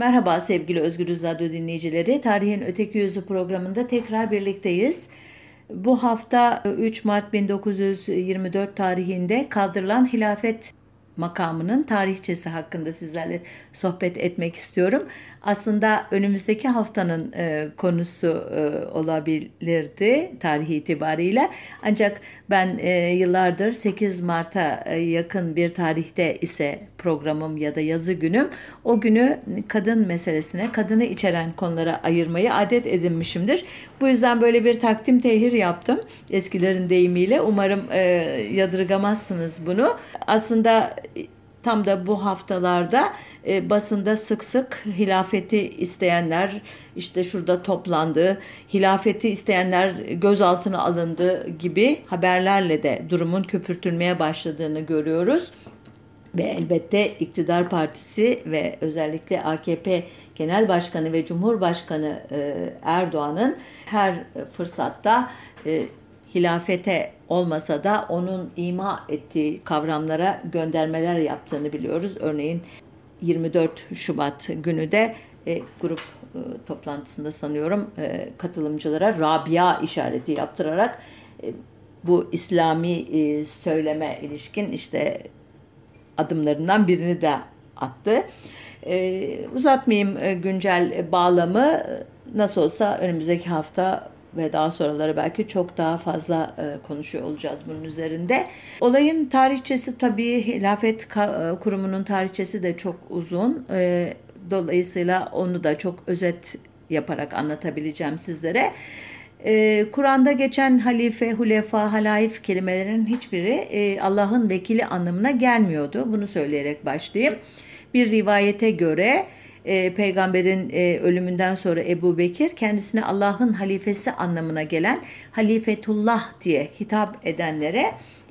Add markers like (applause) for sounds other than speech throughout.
Merhaba sevgili Özgür Radyo dinleyicileri. Tarihin Öteki Yüzü programında tekrar birlikteyiz. Bu hafta 3 Mart 1924 tarihinde kaldırılan hilafet makamının tarihçesi hakkında sizlerle sohbet etmek istiyorum. Aslında önümüzdeki haftanın e, konusu e, olabilirdi tarihi itibariyle. Ancak ben e, yıllardır 8 Mart'a e, yakın bir tarihte ise programım ya da yazı günüm o günü kadın meselesine, kadını içeren konulara ayırmayı adet edinmişimdir. Bu yüzden böyle bir takdim tehir yaptım eskilerin deyimiyle. Umarım e, yadırgamazsınız bunu. Aslında tam da bu haftalarda e, basında sık sık hilafeti isteyenler işte şurada toplandı, hilafeti isteyenler gözaltına alındı gibi haberlerle de durumun köpürtülmeye başladığını görüyoruz. Ve elbette iktidar partisi ve özellikle AKP Genel Başkanı ve Cumhurbaşkanı e, Erdoğan'ın her fırsatta e, hilafete olmasa da onun ima ettiği kavramlara göndermeler yaptığını biliyoruz. Örneğin 24 Şubat günü de e, grup toplantısında sanıyorum katılımcılara Rabia işareti yaptırarak bu İslami söyleme ilişkin işte adımlarından birini de attı. E, uzatmayayım e, güncel bağlamı. Nasıl olsa önümüzdeki hafta ve daha sonraları belki çok daha fazla e, konuşuyor olacağız bunun üzerinde. Olayın tarihçesi tabii Hilafet e, Kurumu'nun tarihçesi de çok uzun. Dolayısıyla onu da çok özet yaparak anlatabileceğim sizlere. E, Kur'an'da geçen halife, hulefa, halaif kelimelerinin hiçbiri e, Allah'ın vekili anlamına gelmiyordu. Bunu söyleyerek başlayayım. Bir rivayete göre e, peygamberin e, ölümünden sonra Ebu Bekir kendisine Allah'ın halifesi anlamına gelen halifetullah diye hitap edenlere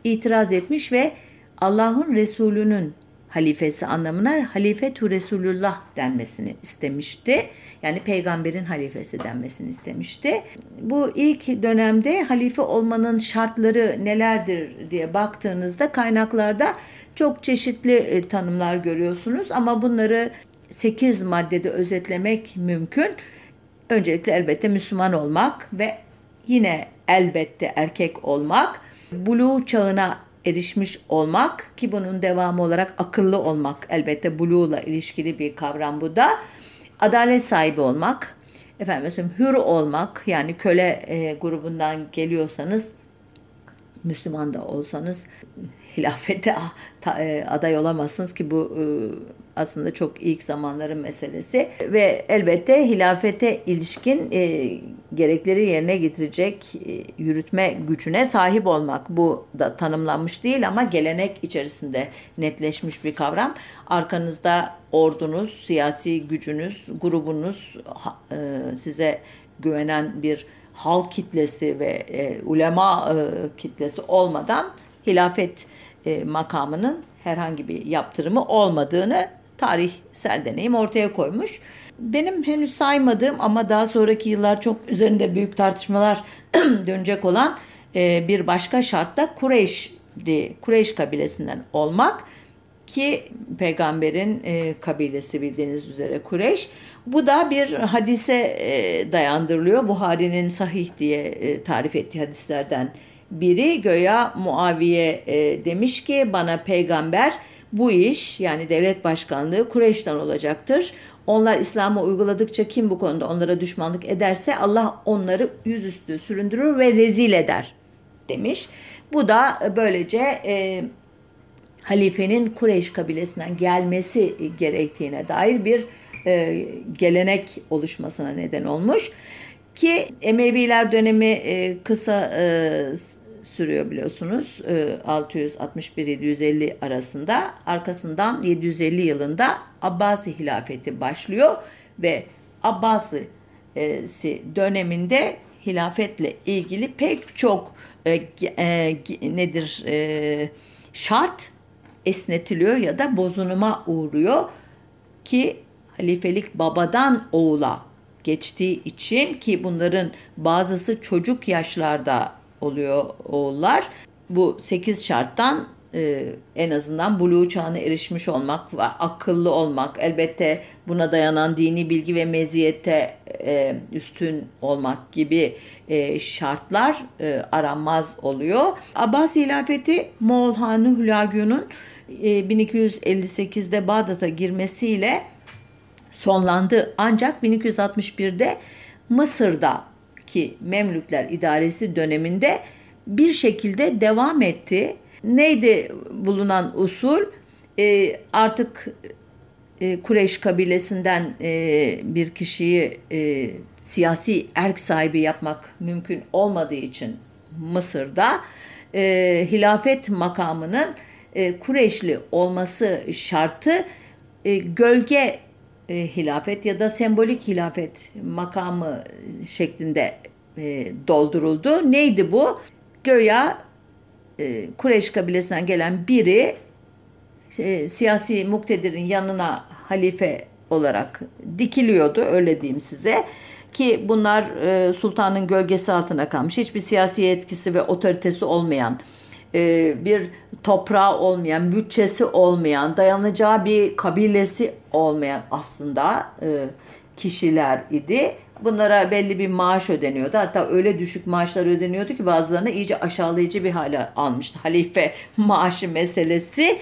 itiraz etmiş ve Allah'ın Resulü'nün halifesi anlamına halifetu Resulullah denmesini istemişti. Yani peygamberin halifesi denmesini istemişti. Bu ilk dönemde halife olmanın şartları nelerdir diye baktığınızda kaynaklarda çok çeşitli e, tanımlar görüyorsunuz ama bunları 8 maddede özetlemek mümkün. Öncelikle elbette Müslüman olmak ve yine elbette erkek olmak, buluğ çağına erişmiş olmak ki bunun devamı olarak akıllı olmak elbette buluğla ilişkili bir kavram bu da. Adalet sahibi olmak, efendim mesela hür olmak yani köle e, grubundan geliyorsanız Müslüman da olsanız hilafete (laughs) e, aday olamazsınız ki bu e, aslında çok ilk zamanların meselesi ve elbette hilafete ilişkin e, gerekleri yerine getirecek e, yürütme gücüne sahip olmak bu da tanımlanmış değil ama gelenek içerisinde netleşmiş bir kavram. Arkanızda ordunuz, siyasi gücünüz, grubunuz e, size güvenen bir halk kitlesi ve e, ulema e, kitlesi olmadan hilafet e, makamının herhangi bir yaptırımı olmadığını tarihsel deneyim ortaya koymuş. Benim henüz saymadığım ama daha sonraki yıllar çok üzerinde büyük tartışmalar (clears throat) dönecek olan e, bir başka şart da Kureyş'di. Kureyş kabilesinden olmak ki peygamberin e, kabilesi bildiğiniz üzere Kureyş. Bu da bir hadise e, dayandırılıyor. Buhari'nin sahih diye tarif ettiği hadislerden biri. Göya Muaviye demiş ki bana peygamber bu iş yani devlet başkanlığı Kureyş'ten olacaktır. Onlar İslam'ı uyguladıkça kim bu konuda onlara düşmanlık ederse Allah onları yüzüstü süründürür ve rezil eder demiş. Bu da böylece e, halifenin Kureyş kabilesinden gelmesi gerektiğine dair bir e, gelenek oluşmasına neden olmuş. Ki Emeviler dönemi e, kısa e, sürüyor biliyorsunuz. E, 661-750 arasında. Arkasından 750 yılında Abbasi hilafeti başlıyor ve Abbasi döneminde hilafetle ilgili pek çok e, e, nedir e, şart esnetiliyor ya da bozunuma uğruyor ki halifelik babadan oğula geçtiği için ki bunların bazısı çocuk yaşlarda oluyor oğullar. Bu 8 şarttan e, en azından buluğ çağına erişmiş olmak ve akıllı olmak elbette buna dayanan dini bilgi ve meziyette e, üstün olmak gibi e, şartlar e, aranmaz oluyor. Abbas hilafeti Moğol Hanı Hülagü'nün e, 1258'de Bağdat'a girmesiyle sonlandı. Ancak 1261'de Mısır'da ki Memlükler idaresi döneminde bir şekilde devam etti. Neydi bulunan usul? E, artık e, Kureyş kabilesinden e, bir kişiyi e, siyasi erk sahibi yapmak mümkün olmadığı için Mısır'da e, hilafet makamının e, Kureyşli olması şartı e, gölge e, hilafet ya da sembolik hilafet makamı şeklinde e, dolduruldu. Neydi bu? Göya e, Kureyş kabilesinden gelen biri e, siyasi muktedirin yanına halife olarak dikiliyordu öyle diyeyim size ki bunlar e, sultanın gölgesi altına kalmış hiçbir siyasi etkisi ve otoritesi olmayan e, bir toprağı olmayan, bütçesi olmayan, dayanacağı bir kabilesi olmayan aslında e, kişiler idi. Bunlara belli bir maaş ödeniyordu. Hatta öyle düşük maaşlar ödeniyordu ki bazılarına iyice aşağılayıcı bir hale almıştı. Halife (laughs) maaşı meselesi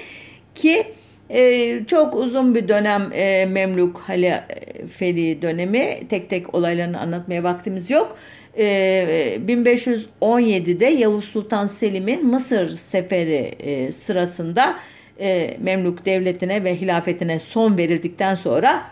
ki ee, çok uzun bir dönem e, Memluk halifeliği dönemi. Tek tek olaylarını anlatmaya vaktimiz yok. Ee, 1517'de Yavuz Sultan Selim'in Mısır seferi e, sırasında e, Memluk devletine ve hilafetine son verildikten sonra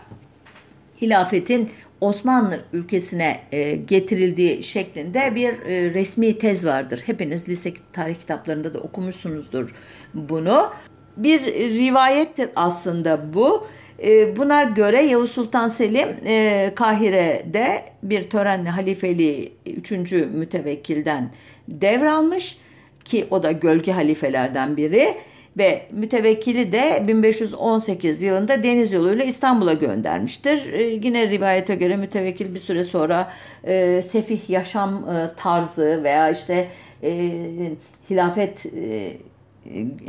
hilafetin Osmanlı ülkesine e, getirildiği şeklinde bir e, resmi tez vardır. Hepiniz lise tarih kitaplarında da okumuşsunuzdur bunu bir rivayettir aslında bu. E, buna göre Yavuz Sultan Selim e, Kahire'de bir törenle halifeliği 3. mütevekkilden devralmış ki o da gölge halifelerden biri ve mütevekkili de 1518 yılında deniz yoluyla İstanbul'a göndermiştir. E, yine rivayete göre mütevekkil bir süre sonra e, sefih yaşam e, tarzı veya işte hilafet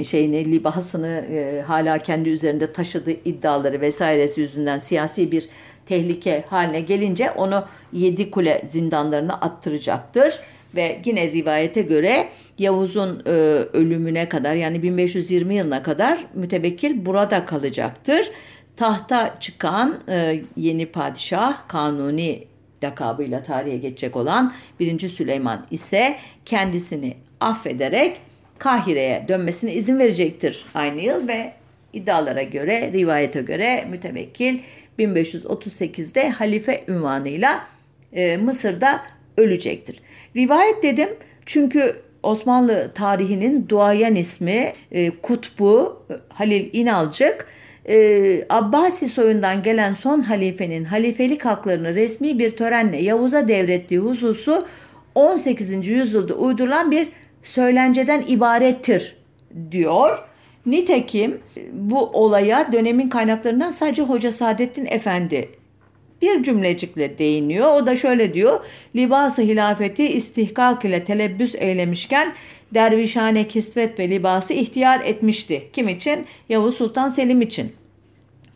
şeyini libasını e, hala kendi üzerinde taşıdığı iddiaları vesairesi yüzünden siyasi bir tehlike haline gelince onu yedi kule zindanlarına attıracaktır. Ve yine rivayete göre Yavuz'un e, ölümüne kadar yani 1520 yılına kadar mütebekkil burada kalacaktır. Tahta çıkan e, yeni padişah Kanuni lakabıyla tarihe geçecek olan 1. Süleyman ise kendisini affederek Kahire'ye dönmesine izin verecektir aynı yıl ve iddialara göre, rivayete göre mütevekkil 1538'de halife ünvanıyla e, Mısır'da ölecektir. Rivayet dedim çünkü Osmanlı tarihinin duayen ismi e, Kutbu Halil İnalcık e, Abbasi soyundan gelen son halifenin halifelik haklarını resmi bir törenle Yavuz'a devrettiği hususu 18. yüzyılda uydurulan bir söylenceden ibarettir diyor. Nitekim bu olaya dönemin kaynaklarından sadece Hoca Saadettin Efendi bir cümlecikle değiniyor. O da şöyle diyor. Libası hilafeti istihkak ile telebbüs eylemişken dervişhane kisvet ve libası ihtiyar etmişti. Kim için? Yavuz Sultan Selim için.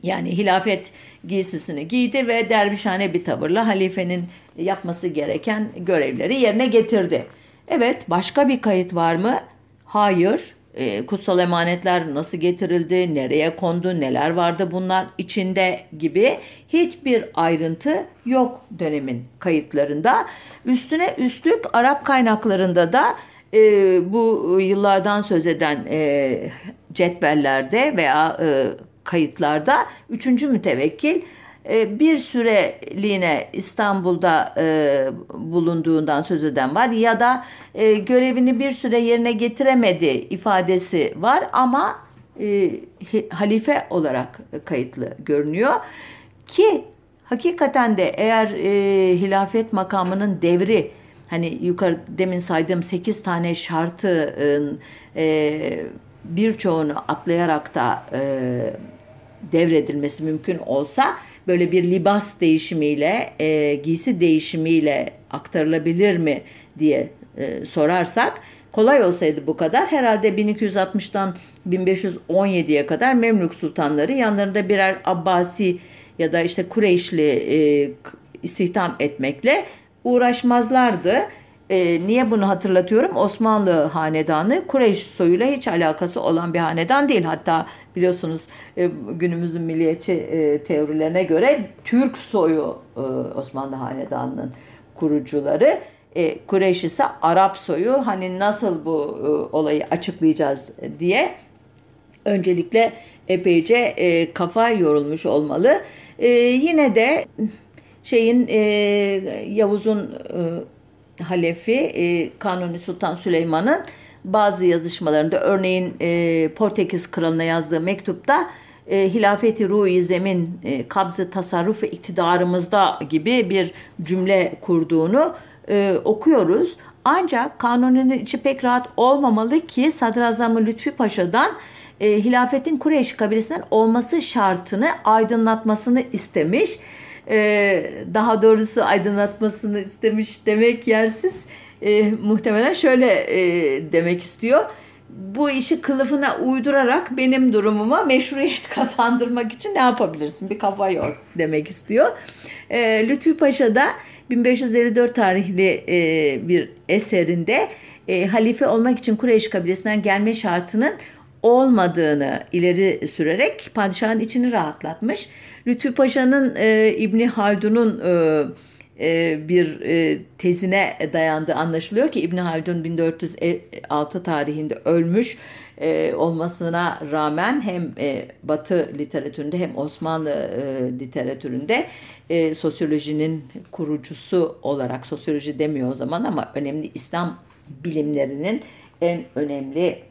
Yani hilafet giysisini giydi ve dervişhane bir tavırla halifenin yapması gereken görevleri yerine getirdi. Evet başka bir kayıt var mı? Hayır. E, kutsal emanetler nasıl getirildi, nereye kondu, neler vardı bunlar içinde gibi hiçbir ayrıntı yok dönemin kayıtlarında. Üstüne üstlük Arap kaynaklarında da e, bu yıllardan söz eden e, cetvellerde veya e, kayıtlarda üçüncü mütevekkil bir süreliğine İstanbul'da e, bulunduğundan söz eden var ya da e, görevini bir süre yerine getiremedi ifadesi var ama e, halife olarak kayıtlı görünüyor ki hakikaten de eğer hilafet makamının devri hani yukarı demin saydığım 8 tane şartın birçoğunu atlayarak da devredilmesi mümkün olsa böyle bir libas değişimiyle, e, giysi değişimiyle aktarılabilir mi diye e, sorarsak Kolay olsaydı bu kadar herhalde 1260'tan 1517'ye kadar Memlük sultanları yanlarında birer Abbasi ya da işte Kureyşli e, istihdam etmekle uğraşmazlardı. E, niye bunu hatırlatıyorum? Osmanlı hanedanı Kureyş soyuyla hiç alakası olan bir hanedan değil. Hatta biliyorsunuz e, günümüzün milliyetçi e, teorilerine göre Türk soyu e, Osmanlı hanedanının kurucuları. E, Kureyş ise Arap soyu. Hani nasıl bu olayı açıklayacağız diye öncelikle epeyce kafa yorulmuş olmalı. Yine de şeyin Yavuz'un halefi Kanuni Sultan Süleyman'ın bazı yazışmalarında örneğin e, Portekiz kralına yazdığı mektupta e, hilafeti ruhi zemin e, kabzı tasarruf ve iktidarımızda gibi bir cümle kurduğunu e, okuyoruz. Ancak kanunun içi pek rahat olmamalı ki Sadrazamı Lütfi Paşa'dan e, hilafetin Kureyş kabilesinden olması şartını aydınlatmasını istemiş. E, daha doğrusu aydınlatmasını istemiş demek yersiz. E, muhtemelen şöyle e, demek istiyor bu işi kılıfına uydurarak benim durumuma meşruiyet (laughs) kazandırmak için ne yapabilirsin? Bir kafa yor demek istiyor. E, Lütfü Paşa da 1554 tarihli e, bir eserinde e, halife olmak için Kureyş kabilesinden gelme şartının olmadığını ileri sürerek padişahın içini rahatlatmış. Lütfü Paşa'nın e, İbni Haldun'un e, bir e, tezine dayandığı anlaşılıyor ki İbn Haldun 1406 tarihinde ölmüş e, olmasına rağmen hem Batı literatüründe hem Osmanlı literatüründe sosyolojinin kurucusu olarak sosyoloji demiyor o zaman ama önemli İslam bilimlerinin en önemli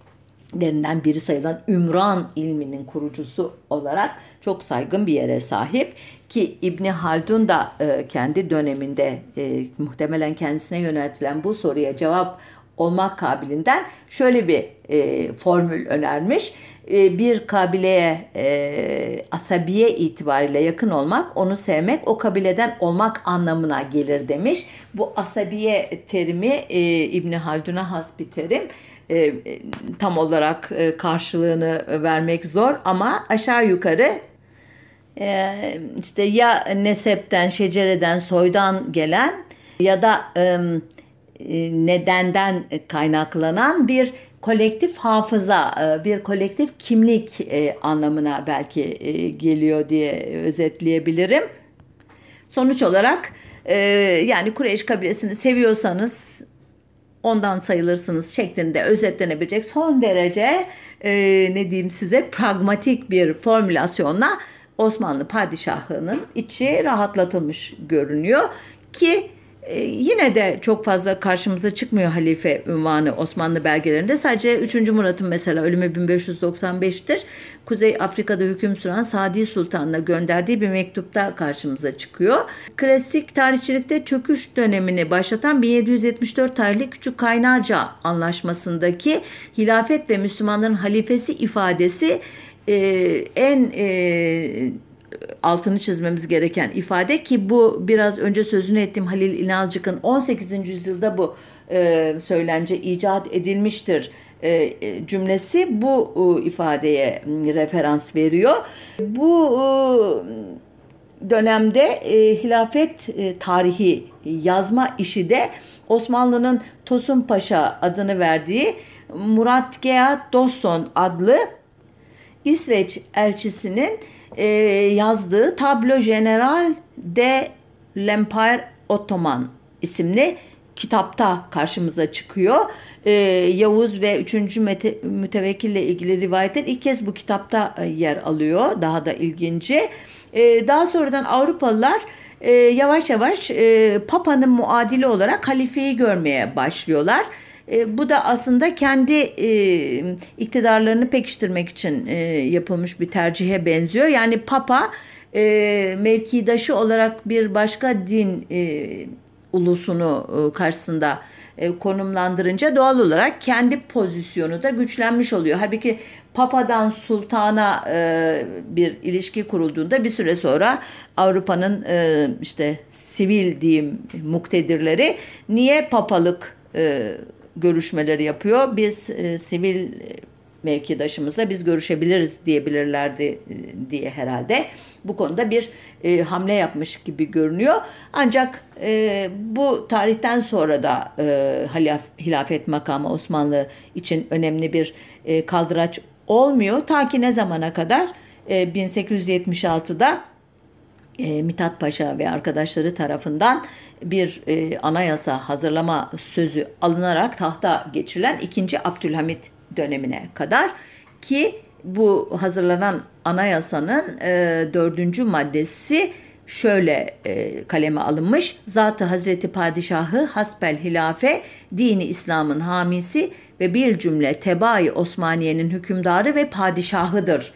lerinden biri sayılan Ümran ilminin kurucusu olarak çok saygın bir yere sahip ki İbni Haldun da e, kendi döneminde e, muhtemelen kendisine yöneltilen bu soruya cevap olmak kabilinden şöyle bir e, formül önermiş. E, bir kabileye e, asabiye itibariyle yakın olmak, onu sevmek, o kabileden olmak anlamına gelir demiş. Bu asabiye terimi e, İbni Haldun'a has bir terim. E, tam olarak e, karşılığını vermek zor ama aşağı yukarı e, işte ya nesepten, şecereden, soydan gelen ya da nedenden kaynaklanan bir kolektif hafıza, bir kolektif kimlik anlamına belki geliyor diye özetleyebilirim. Sonuç olarak yani Kureyş kabilesini seviyorsanız ondan sayılırsınız şeklinde özetlenebilecek son derece e, ne diyeyim size pragmatik bir formülasyonla Osmanlı padişahının içi rahatlatılmış görünüyor ki ee, yine de çok fazla karşımıza çıkmıyor halife ünvanı Osmanlı belgelerinde. Sadece 3. Murat'ın mesela ölümü 1595'tir. Kuzey Afrika'da hüküm süren Sadi Sultan'la gönderdiği bir mektupta karşımıza çıkıyor. Klasik tarihçilikte çöküş dönemini başlatan 1774 tarihli Küçük Kaynarca Anlaşması'ndaki hilafet ve Müslümanların halifesi ifadesi e, en e, altını çizmemiz gereken ifade ki bu biraz önce sözünü ettiğim Halil İnalcık'ın 18. yüzyılda bu e, söylence icat edilmiştir e, cümlesi bu e, ifadeye referans veriyor. Bu e, dönemde e, hilafet e, tarihi yazma işi de Osmanlı'nın Tosun Paşa adını verdiği Murat Gea Dosson adlı İsveç elçisinin e, yazdığı Tablo General de l'Empire Ottoman isimli kitapta karşımıza çıkıyor. Ee, Yavuz ve 3. mütevekkille ilgili rivayetler ilk kez bu kitapta e, yer alıyor. Daha da ilginci. Ee, daha sonradan Avrupalılar e, yavaş yavaş e, Papa'nın muadili olarak halifeyi görmeye başlıyorlar. E, bu da aslında kendi e, iktidarlarını pekiştirmek için e, yapılmış bir tercihe benziyor. Yani Papa e, mevkidaşı olarak bir başka din e, ulusunu e, karşısında e, konumlandırınca doğal olarak kendi pozisyonu da güçlenmiş oluyor. Halbuki Papa'dan sultana bir ilişki kurulduğunda bir süre sonra Avrupa'nın işte sivil diyeyim muktedirleri niye papalık görüşmeleri yapıyor. Biz e, sivil mevkidaşımızla biz görüşebiliriz diyebilirlerdi e, diye herhalde. Bu konuda bir e, hamle yapmış gibi görünüyor. Ancak e, bu tarihten sonra da e, halaf, hilafet makamı Osmanlı için önemli bir e, kaldıraç olmuyor. Ta ki ne zamana kadar? E, 1876'da e, Mithat Paşa ve arkadaşları tarafından bir e, anayasa hazırlama sözü alınarak tahta geçirilen 2. Abdülhamit dönemine kadar ki bu hazırlanan anayasanın e, dördüncü maddesi şöyle e, kaleme alınmış. Zatı Hazreti Padişahı hasbel hilafe dini İslam'ın hamisi ve bir cümle tebai Osmaniye'nin hükümdarı ve padişahıdır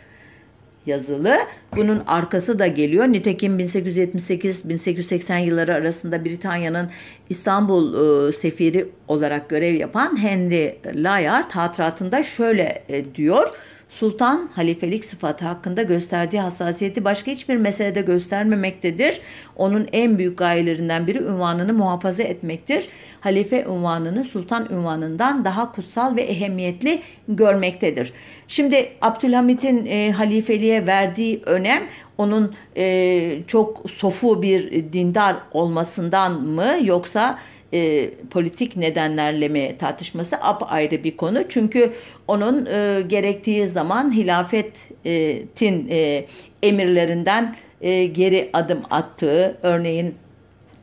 yazılı. Bunun arkası da geliyor. Nitekim 1878-1880 yılları arasında Britanya'nın İstanbul e, sefiri olarak görev yapan Henry Layard hatıratında şöyle e, diyor. Sultan halifelik sıfatı hakkında gösterdiği hassasiyeti başka hiçbir meselede göstermemektedir. Onun en büyük gayelerinden biri ünvanını muhafaza etmektir. Halife ünvanını sultan ünvanından daha kutsal ve ehemmiyetli görmektedir. Şimdi Abdülhamit'in e, halifeliğe verdiği önem onun e, çok sofu bir dindar olmasından mı yoksa e, politik nedenlerle mi tartışması apayrı bir konu. Çünkü onun e, gerektiği zaman hilafetin e, emirlerinden e, geri adım attığı, örneğin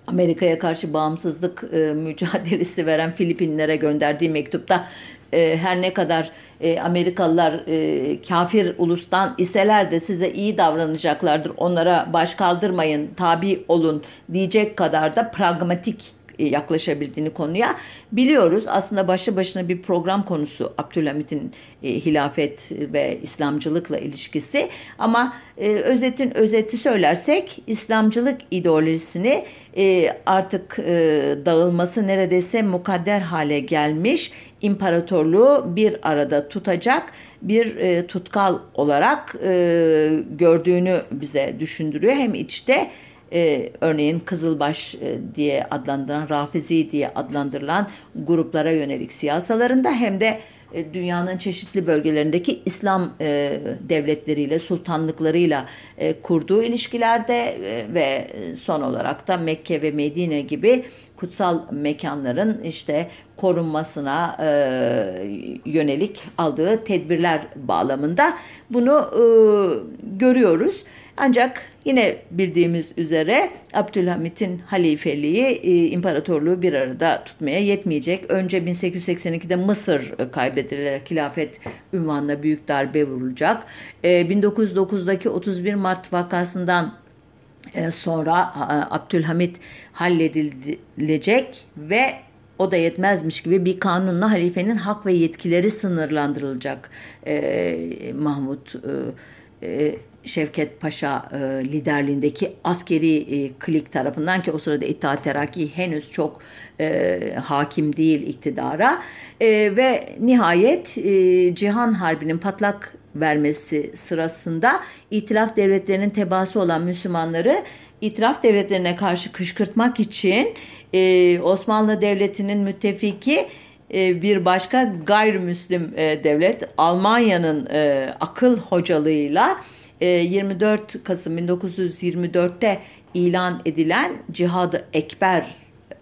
Amerika'ya karşı bağımsızlık e, (laughs) mücadelesi veren Filipinlere gönderdiği mektupta e, her ne kadar e, Amerikalılar e, kafir ulustan iseler de size iyi davranacaklardır. Onlara baş kaldırmayın, tabi olun diyecek kadar da pragmatik yaklaşabildiğini konuya biliyoruz. Aslında başlı başına bir program konusu Abdülhamit'in e, hilafet ve İslamcılıkla ilişkisi. Ama e, özetin özeti söylersek İslamcılık ideolojisini e, artık e, dağılması neredeyse mukadder hale gelmiş imparatorluğu bir arada tutacak bir e, tutkal olarak e, gördüğünü bize düşündürüyor. Hem içte e, örneğin Kızılbaş e, diye adlandırılan, Rafizi diye adlandırılan gruplara yönelik siyasalarında hem de e, dünyanın çeşitli bölgelerindeki İslam e, devletleriyle, sultanlıklarıyla e, kurduğu ilişkilerde e, ve son olarak da Mekke ve Medine gibi kutsal mekanların işte korunmasına e, yönelik aldığı tedbirler bağlamında bunu e, görüyoruz. Ancak yine bildiğimiz üzere Abdülhamit'in halifeliği e, imparatorluğu bir arada tutmaya yetmeyecek. Önce 1882'de Mısır kaybedilerek hilafet ünvanına büyük darbe vurulacak. E, 1909'daki 31 Mart vakasından e, sonra Abdülhamit halledilecek ve o da yetmezmiş gibi bir kanunla halifenin hak ve yetkileri sınırlandırılacak. E, Mahmut e, e Şevket Paşa e, liderliğindeki askeri e, klik tarafından ki o sırada İttihat Terakki henüz çok e, hakim değil iktidara. E, ve nihayet e, Cihan Harbi'nin patlak vermesi sırasında itiraf devletlerinin tebaası olan Müslümanları itiraf devletlerine karşı kışkırtmak için e, Osmanlı Devleti'nin müttefiki e, bir başka gayrimüslim e, devlet Almanya'nın e, akıl hocalığıyla 24 ee, Kasım 1924'te ilan edilen Cihad-ı Ekber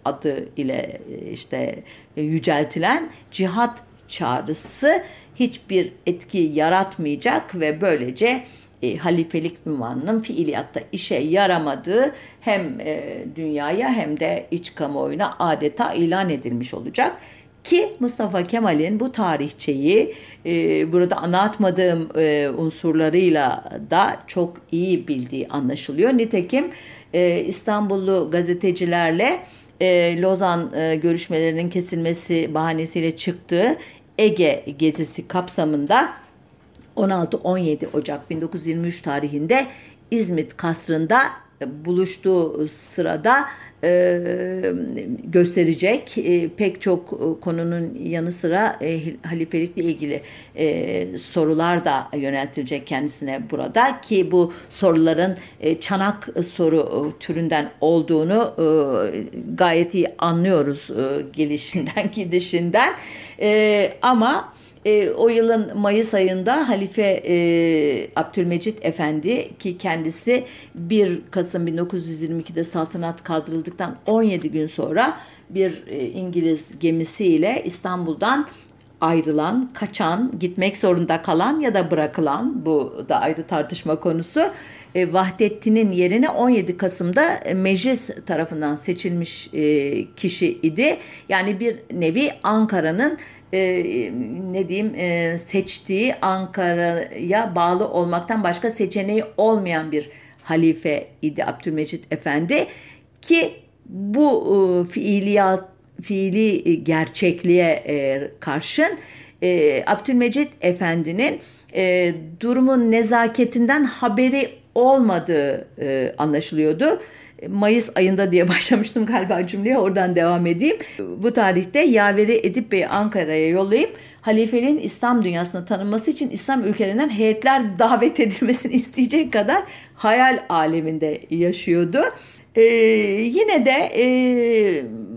adı ile e, işte e, yüceltilen cihat çağrısı hiçbir etki yaratmayacak ve böylece e, halifelik ünvanının fiiliyatta işe yaramadığı hem e, dünyaya hem de iç kamuoyuna adeta ilan edilmiş olacak. Ki Mustafa Kemal'in bu tarihçeyi e, burada anlatmadığım e, unsurlarıyla da çok iyi bildiği anlaşılıyor. Nitekim e, İstanbullu gazetecilerle e, Lozan e, görüşmelerinin kesilmesi bahanesiyle çıktığı Ege gezisi kapsamında 16-17 Ocak 1923 tarihinde İzmit kasrında buluştuğu sırada e, gösterecek. E, pek çok e, konunun yanı sıra e, halifelikle ilgili sorular da yöneltilecek kendisine burada ki bu soruların çanak soru türünden olduğunu gayet iyi anlıyoruz gelişinden gidişinden e, ama e, o yılın Mayıs ayında Halife e, Abdülmecit Efendi ki kendisi 1 Kasım 1922'de saltanat kaldırıldıktan 17 gün sonra bir e, İngiliz gemisiyle İstanbul'dan ayrılan, kaçan, gitmek zorunda kalan ya da bırakılan bu da ayrı tartışma konusu. E, Vahdettin'in yerine 17 Kasım'da meclis tarafından seçilmiş e, kişi idi. Yani bir nevi Ankara'nın e, ne diyeyim e, seçtiği Ankara'ya bağlı olmaktan başka seçeneği olmayan bir halife idi Abdülmecit Efendi ki bu e, fiiliyat fiili gerçekliğe e, karşın e, Abdülmecit Efendi'nin e, durumun nezaketinden haberi olmadığı e, anlaşılıyordu. Mayıs ayında diye (laughs) başlamıştım galiba cümleye oradan devam edeyim. Bu tarihte Yaveri Edip Bey'i Ankara'ya yollayıp halifeliğin İslam dünyasına tanınması için İslam ülkelerinden heyetler davet edilmesini (laughs) isteyecek kadar hayal aleminde yaşıyordu. Ee, yine de e,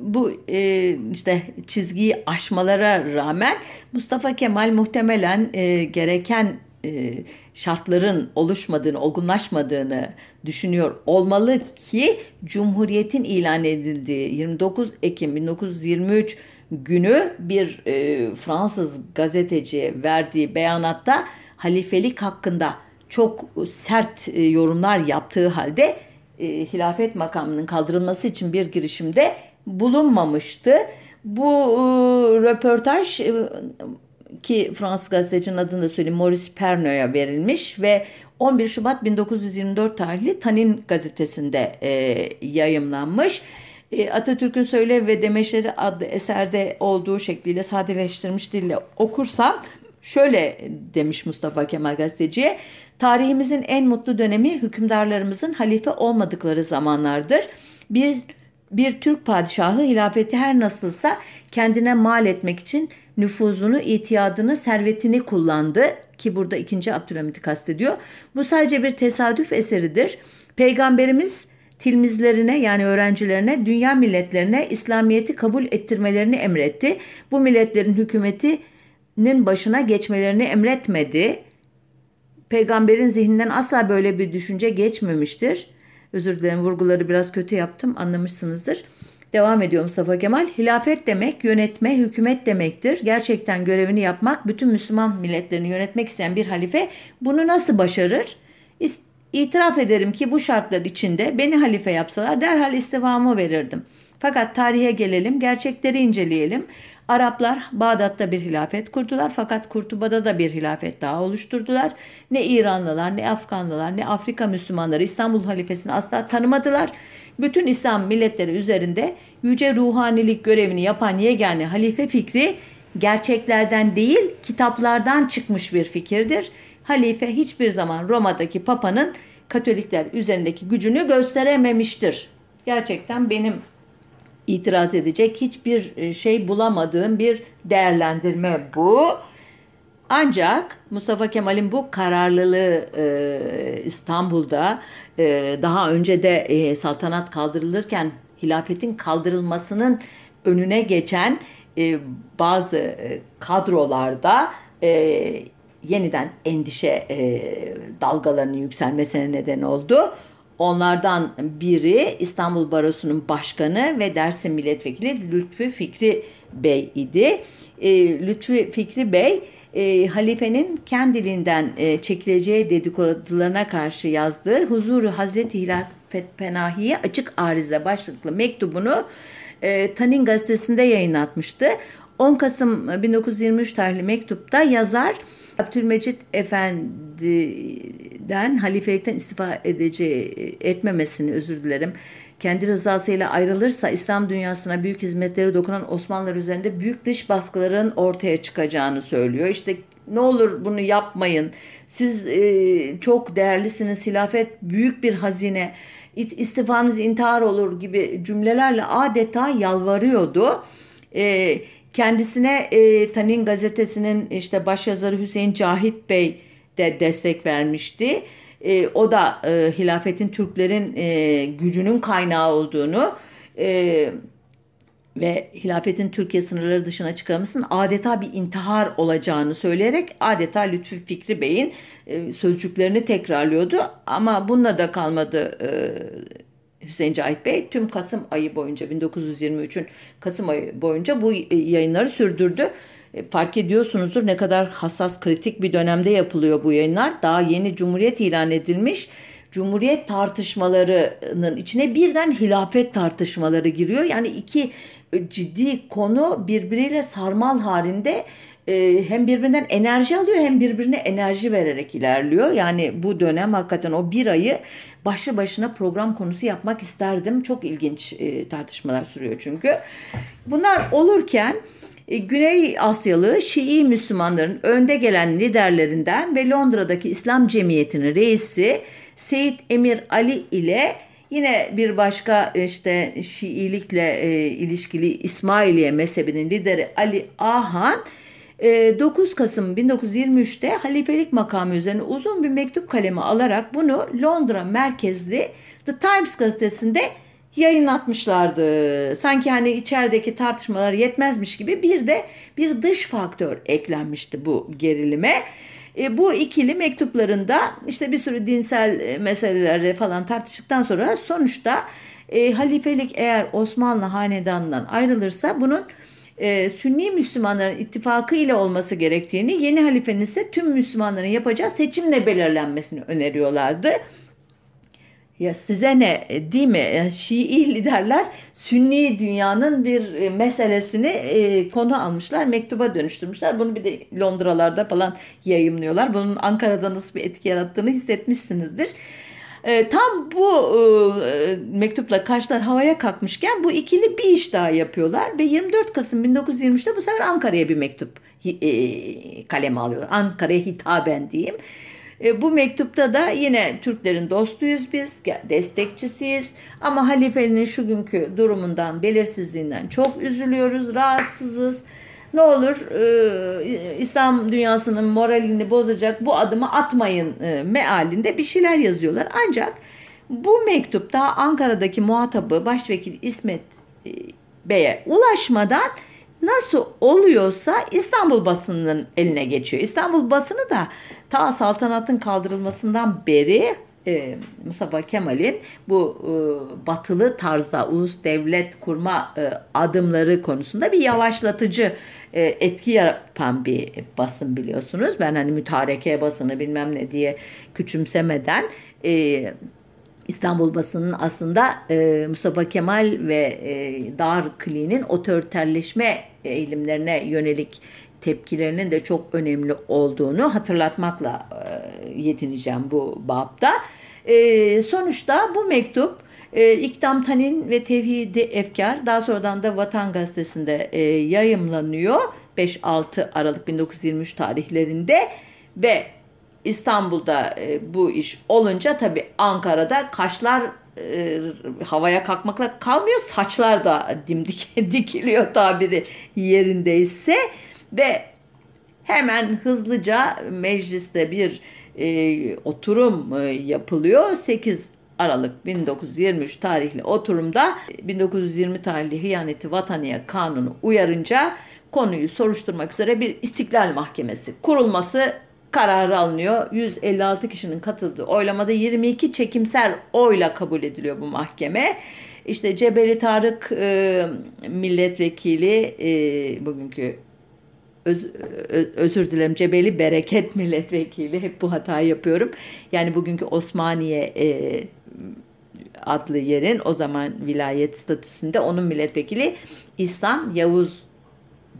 bu e, işte çizgiyi aşmalara rağmen Mustafa Kemal muhtemelen e, gereken e, şartların oluşmadığını, olgunlaşmadığını düşünüyor olmalı ki Cumhuriyet'in ilan edildiği 29 Ekim 1923 günü bir e, Fransız gazeteci verdiği beyanatta halifelik hakkında çok sert e, yorumlar yaptığı halde e, hilafet makamının kaldırılması için bir girişimde bulunmamıştı. Bu e, röportaj e, ki Fransız gazetecinin adını da söyleyeyim Maurice Pernot'a verilmiş ve 11 Şubat 1924 tarihli Tanin gazetesinde e, yayımlanmış. E, Atatürk'ün Söyle ve Demeçleri adlı eserde olduğu şekliyle sadeleştirilmiş dille okursam şöyle demiş Mustafa Kemal gazeteciye. Tarihimizin en mutlu dönemi hükümdarlarımızın halife olmadıkları zamanlardır. Biz bir Türk padişahı hilafeti her nasılsa kendine mal etmek için nüfuzunu, itiyadını, servetini kullandı ki burada ikinci Abdülhamit'i kastediyor. Bu sadece bir tesadüf eseridir. Peygamberimiz tilmizlerine yani öğrencilerine, dünya milletlerine İslamiyet'i kabul ettirmelerini emretti. Bu milletlerin hükümetinin başına geçmelerini emretmedi. Peygamberin zihninden asla böyle bir düşünce geçmemiştir. Özür dilerim vurguları biraz kötü yaptım anlamışsınızdır. Devam ediyor Mustafa Kemal. Hilafet demek yönetme, hükümet demektir. Gerçekten görevini yapmak, bütün Müslüman milletlerini yönetmek isteyen bir halife bunu nasıl başarır? İtiraf ederim ki bu şartlar içinde beni halife yapsalar derhal istivamı verirdim. Fakat tarihe gelelim, gerçekleri inceleyelim. Araplar Bağdat'ta bir hilafet kurdular fakat Kurtuba'da da bir hilafet daha oluşturdular. Ne İranlılar, ne Afganlılar, ne Afrika Müslümanları İstanbul halifesini asla tanımadılar. Bütün İslam milletleri üzerinde yüce ruhanilik görevini yapan yegane halife fikri gerçeklerden değil kitaplardan çıkmış bir fikirdir. Halife hiçbir zaman Roma'daki papanın Katolikler üzerindeki gücünü gösterememiştir. Gerçekten benim itiraz edecek hiçbir e, şey bulamadığım bir değerlendirme bu. Ancak Mustafa Kemal'in bu kararlılığı e, İstanbul'da e, daha önce de e, saltanat kaldırılırken hilafetin kaldırılmasının önüne geçen e, bazı e, kadrolarda e, yeniden endişe e, dalgalarının yükselmesine neden oldu. Onlardan biri İstanbul Barosu'nun başkanı ve Dersim Milletvekili Lütfü Fikri Bey idi. E, Lütfü Fikri Bey e, halifenin kendiliğinden e, çekileceği dedikodularına karşı yazdığı Huzuru Hazreti Hilafet Penahi'ye açık arize başlıklı mektubunu e, Tanin gazetesinde yayınlatmıştı. 10 Kasım 1923 tarihli mektupta yazar Abdülmecit Efendi'den halifelikten istifa edeceği etmemesini özür dilerim. Kendi rızasıyla ayrılırsa İslam dünyasına büyük hizmetleri dokunan Osmanlılar üzerinde büyük dış baskıların ortaya çıkacağını söylüyor. İşte Ne olur bunu yapmayın. Siz e, çok değerlisiniz. Hilafet büyük bir hazine. İstifanız intihar olur gibi cümlelerle adeta yalvarıyordu. E, kendisine e, Tanin gazetesinin işte başyazarı Hüseyin Cahit Bey de destek vermişti. E, o da e, hilafetin Türklerin e, gücünün kaynağı olduğunu e, ve hilafetin Türkiye sınırları dışına çıkarmasının adeta bir intihar olacağını söyleyerek adeta Lütfü Fikri Bey'in e, sözcüklerini tekrarlıyordu. Ama bununla da kalmadı e, Hüseyin Cahit Bey tüm Kasım ayı boyunca 1923'ün Kasım ayı boyunca bu yayınları sürdürdü. E, fark ediyorsunuzdur ne kadar hassas kritik bir dönemde yapılıyor bu yayınlar. Daha yeni Cumhuriyet ilan edilmiş. Cumhuriyet tartışmalarının içine birden hilafet tartışmaları giriyor. Yani iki e, ciddi konu birbiriyle sarmal halinde e, hem birbirinden enerji alıyor hem birbirine enerji vererek ilerliyor. Yani bu dönem hakikaten o bir ayı başlı başına program konusu yapmak isterdim. Çok ilginç e, tartışmalar sürüyor çünkü. Bunlar olurken e, Güney Asyalı Şii Müslümanların önde gelen liderlerinden ve Londra'daki İslam Cemiyeti'nin reisi Seyit Emir Ali ile Yine bir başka işte Şiilikle ilişkili İsmailiye mezhebinin lideri Ali Ahan 9 e, Kasım 1923'te halifelik makamı üzerine uzun bir mektup kalemi alarak bunu Londra merkezli The Times gazetesinde yayınlatmışlardı. Sanki hani içerideki tartışmalar yetmezmiş gibi bir de bir dış faktör eklenmişti bu gerilime. E, bu ikili mektuplarında işte bir sürü dinsel e, meseleleri falan tartıştıktan sonra sonuçta e, halifelik eğer Osmanlı hanedanından ayrılırsa bunun e, Sünni Müslümanların ittifakı ile olması gerektiğini, yeni halifenin ise tüm Müslümanların yapacağı seçimle belirlenmesini öneriyorlardı. Ya size ne e, değil mi? Şii liderler Sünni dünyanın bir e, meselesini e, konu almışlar, mektuba dönüştürmüşler. Bunu bir de Londralarda falan yayımlıyorlar. Bunun Ankara'da nasıl bir etki yarattığını hissetmişsinizdir. E, tam bu e, mektupla kaşlar havaya kalkmışken bu ikili bir iş daha yapıyorlar ve 24 Kasım 1923'te bu sefer Ankara'ya bir mektup e, kaleme alıyorlar. Ankara'ya hitaben diyeyim. E, bu mektupta da yine Türklerin dostuyuz biz, destekçisiyiz ama halifenin şu günkü durumundan, belirsizliğinden çok üzülüyoruz, rahatsızız. Ne olur e, İslam dünyasının moralini bozacak bu adımı atmayın e, mealinde bir şeyler yazıyorlar. Ancak bu mektup daha Ankara'daki muhatabı Başvekil İsmet e, Bey'e ulaşmadan nasıl oluyorsa İstanbul basınının eline geçiyor. İstanbul basını da ta saltanatın kaldırılmasından beri e, Mustafa Kemal'in bu e, batılı tarzda ulus devlet kurma e, adımları konusunda bir yavaşlatıcı e, etki yapan bir basın biliyorsunuz. Ben hani mütareke basını bilmem ne diye küçümsemeden e, İstanbul basının aslında e, Mustafa Kemal ve e, Dar Kli'nin otoriterleşme eğilimlerine yönelik tepkilerinin de çok önemli olduğunu hatırlatmakla e, yetineceğim bu babda. E, sonuçta bu mektup e, İkdam Tanin ve Tevhidi Efkar daha sonradan da Vatan Gazetesi'nde e, yayımlanıyor. 5-6 Aralık 1923 tarihlerinde ve İstanbul'da e, bu iş olunca tabii Ankara'da kaşlar e, havaya kalkmakla kalmıyor saçlar da dimdik (laughs) dikiliyor tabiri yerindeyse ve hemen hızlıca mecliste bir e, oturum e, yapılıyor 8 Aralık 1923 tarihli oturumda 1920 tarihli hıyaneti vataniye kanunu uyarınca konuyu soruşturmak üzere bir istiklal mahkemesi kurulması kararı alınıyor. 156 kişinin katıldığı oylamada 22 çekimser oyla kabul ediliyor bu mahkeme. İşte Cebeli Tarık e, milletvekili e, bugünkü öz, özür dilerim Cebeli Bereket (laughs) milletvekili hep bu hatayı yapıyorum. Yani bugünkü Osmaniye e, adlı yerin o zaman vilayet statüsünde onun milletvekili İhsan Yavuz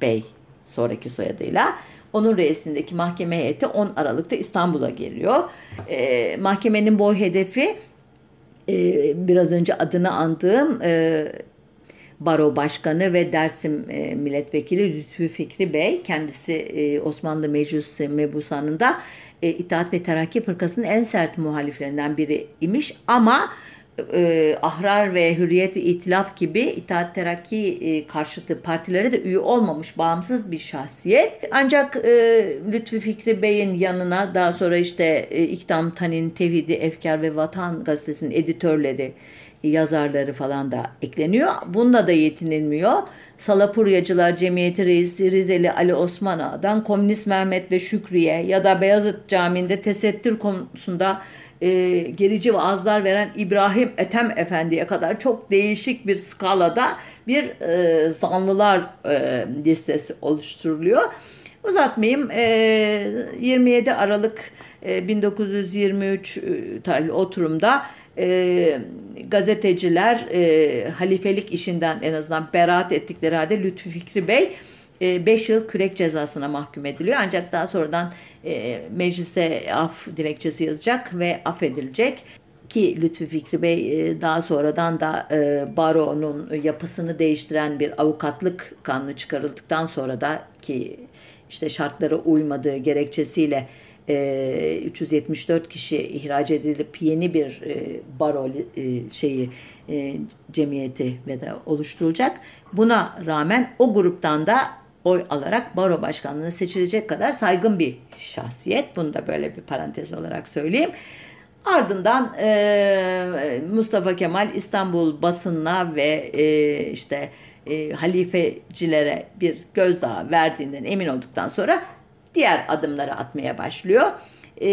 Bey sonraki soyadıyla onun reisindeki mahkeme heyeti 10 Aralık'ta İstanbul'a geliyor. E, mahkemenin bu hedefi e, biraz önce adını andığım e, Baro Başkanı ve Dersim e, Milletvekili Lütfü Fikri Bey. Kendisi e, Osmanlı Meclis Mebusanı'nda e, İttihat ve Terakki Fırkası'nın en sert muhaliflerinden biri imiş ama e, Ahrar ve Hürriyet ve İtilaf gibi İttihat Terakki e, karşıtı partilere de üye olmamış bağımsız bir şahsiyet. Ancak e, Lütfü Fikri Bey'in yanına daha sonra işte e, İktam Tanin, Tevhidi, Efkar ve Vatan gazetesinin editörleri, yazarları falan da ekleniyor. Bununla da yetinilmiyor. Salapuryacılar Cemiyeti Reisi Rizeli Ali Osman Ağa'dan Komünist Mehmet ve Şükriye ya da Beyazıt Camii'nde tesettür konusunda e, gerici vaazlar veren İbrahim Ethem Efendi'ye kadar çok değişik bir skalada bir e, zanlılar e, listesi oluşturuluyor. Uzatmayayım. E, 27 Aralık e, 1923 e, tarihli oturumda e, gazeteciler e, halifelik işinden en azından beraat ettikleri halde Lütfü Fikri Bey 5 e, yıl kürek cezasına mahkum ediliyor. Ancak daha sonradan e, meclise af dilekçesi yazacak ve affedilecek ki Lütfü Fikri Bey e, daha sonradan da e, baronun yapısını değiştiren bir avukatlık kanunu çıkarıldıktan sonra da ki işte şartlara uymadığı gerekçesiyle 374 kişi ihraç edilip yeni bir baro şeyi cemiyeti ve de oluşturulacak. Buna rağmen o gruptan da oy alarak baro başkanlığına seçilecek kadar saygın bir şahsiyet. Bunu da böyle bir parantez olarak söyleyeyim. Ardından e, Mustafa Kemal İstanbul basınına ve e, işte e, halifecilere bir gözdağı verdiğinden emin olduktan sonra diğer adımları atmaya başlıyor. E,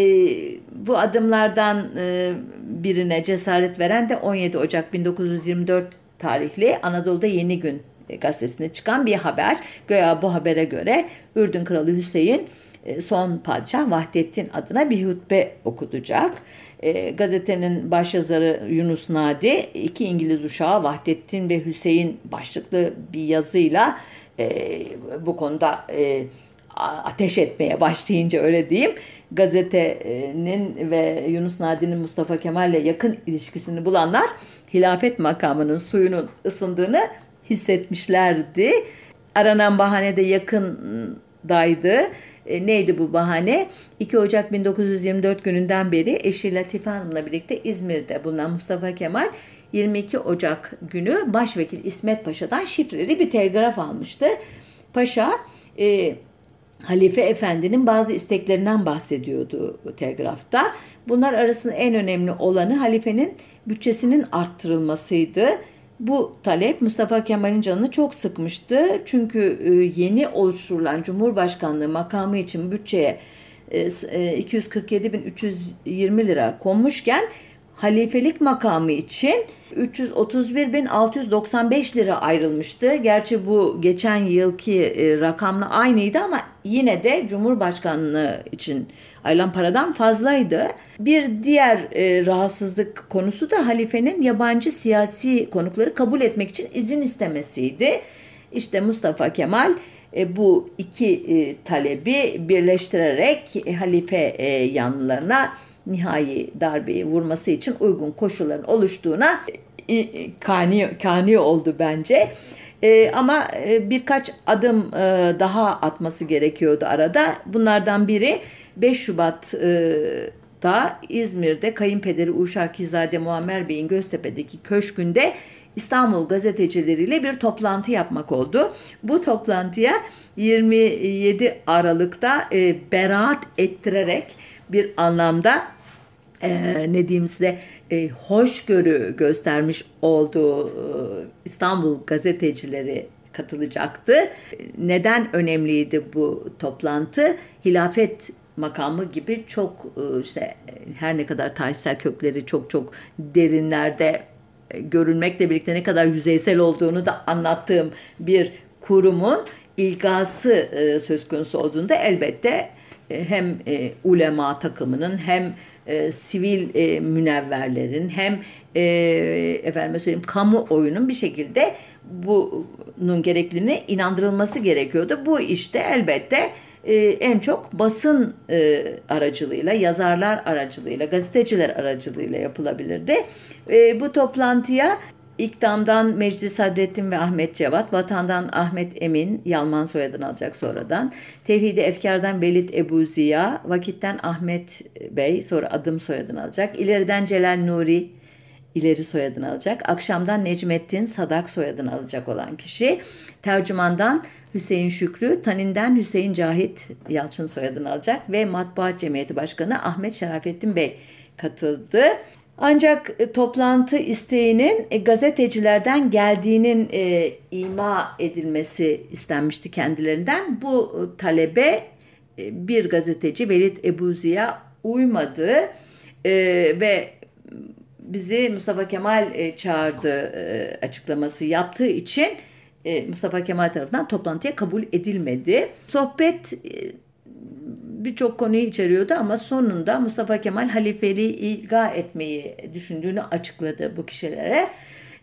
bu adımlardan e, birine cesaret veren de 17 Ocak 1924 tarihli Anadolu'da Yeni Gün gazetesinde çıkan bir haber. Göya bu habere göre Ürdün Kralı Hüseyin e, son padişah Vahdettin adına bir hutbe okutacak. E, gazetenin başyazarı Yunus Nadi iki İngiliz uşağı Vahdettin ve Hüseyin başlıklı bir yazıyla e, bu konuda e, ateş etmeye başlayınca öyle diyeyim gazetenin ve Yunus Nadi'nin Mustafa Kemal'le yakın ilişkisini bulanlar hilafet makamının suyunun ısındığını hissetmişlerdi. Aranan bahane de yakındaydı. E, neydi bu bahane? 2 Ocak 1924 gününden beri eşi Latife Hanım'la birlikte İzmir'de bulunan Mustafa Kemal 22 Ocak günü Başvekil İsmet Paşa'dan şifreli bir telgraf almıştı. Paşa e, Halife Efendi'nin bazı isteklerinden bahsediyordu telgrafta. Bunlar arasında en önemli olanı halifenin bütçesinin arttırılmasıydı. Bu talep Mustafa Kemal'in canını çok sıkmıştı. Çünkü e, yeni oluşturulan Cumhurbaşkanlığı makamı için bütçeye 247.320 e, e, lira konmuşken halifelik makamı için 331.695 lira ayrılmıştı. Gerçi bu geçen yılki rakamla aynıydı ama yine de Cumhurbaşkanlığı için ayrılan paradan fazlaydı. Bir diğer e, rahatsızlık konusu da halifenin yabancı siyasi konukları kabul etmek için izin istemesiydi. İşte Mustafa Kemal e, bu iki e, talebi birleştirerek e, halife e, yanlılarına nihai darbeyi vurması için uygun koşulların oluştuğuna e, kani, kani oldu bence. E, ama e, birkaç adım e, daha atması gerekiyordu arada. Bunlardan biri 5 Şubat'ta İzmir'de kayınpederi Uşakizade Muammer Bey'in Göztepe'deki köşkünde İstanbul gazetecileriyle bir toplantı yapmak oldu. Bu toplantıya 27 Aralık'ta e, beraat ettirerek bir anlamda e, ne diyeyim size e, hoşgörü göstermiş olduğu e, İstanbul gazetecileri katılacaktı. Neden önemliydi bu toplantı? Hilafet makamı gibi çok e, işte her ne kadar tarihsel kökleri çok çok derinlerde e, görülmekle birlikte ne kadar yüzeysel olduğunu da anlattığım bir kurumun ilgası e, söz konusu olduğunda elbette hem ulema takımının hem sivil münevverlerin hem e, efendim söyleyeyim kamuoyunun bir şekilde bunun gerekliliğine inandırılması gerekiyordu. Bu işte elbette e, en çok basın e, aracılığıyla, yazarlar aracılığıyla, gazeteciler aracılığıyla yapılabilirdi. E, bu toplantıya İktam'dan Meclis Sadrettin ve Ahmet Cevat, Vatan'dan Ahmet Emin, Yalman soyadını alacak sonradan. Tevhidi Efkar'dan Velid Ebu Ziya, Vakit'ten Ahmet Bey, sonra adım soyadını alacak. İleriden Celal Nuri, ileri soyadını alacak. Akşamdan Necmettin Sadak soyadını alacak olan kişi. Tercümandan Hüseyin Şükrü, Tanin'den Hüseyin Cahit Yalçın soyadını alacak ve Matbuat Cemiyeti Başkanı Ahmet Şerafettin Bey katıldı. Ancak e, toplantı isteğinin e, gazetecilerden geldiğinin e, ima edilmesi istenmişti kendilerinden. Bu e, talebe bir gazeteci Velid Ebu Ziya uymadı e, ve bizi Mustafa Kemal e, çağırdı e, açıklaması yaptığı için e, Mustafa Kemal tarafından toplantıya kabul edilmedi. Sohbet e, birçok konuyu içeriyordu ama sonunda Mustafa Kemal halifeliği ilga etmeyi düşündüğünü açıkladı bu kişilere.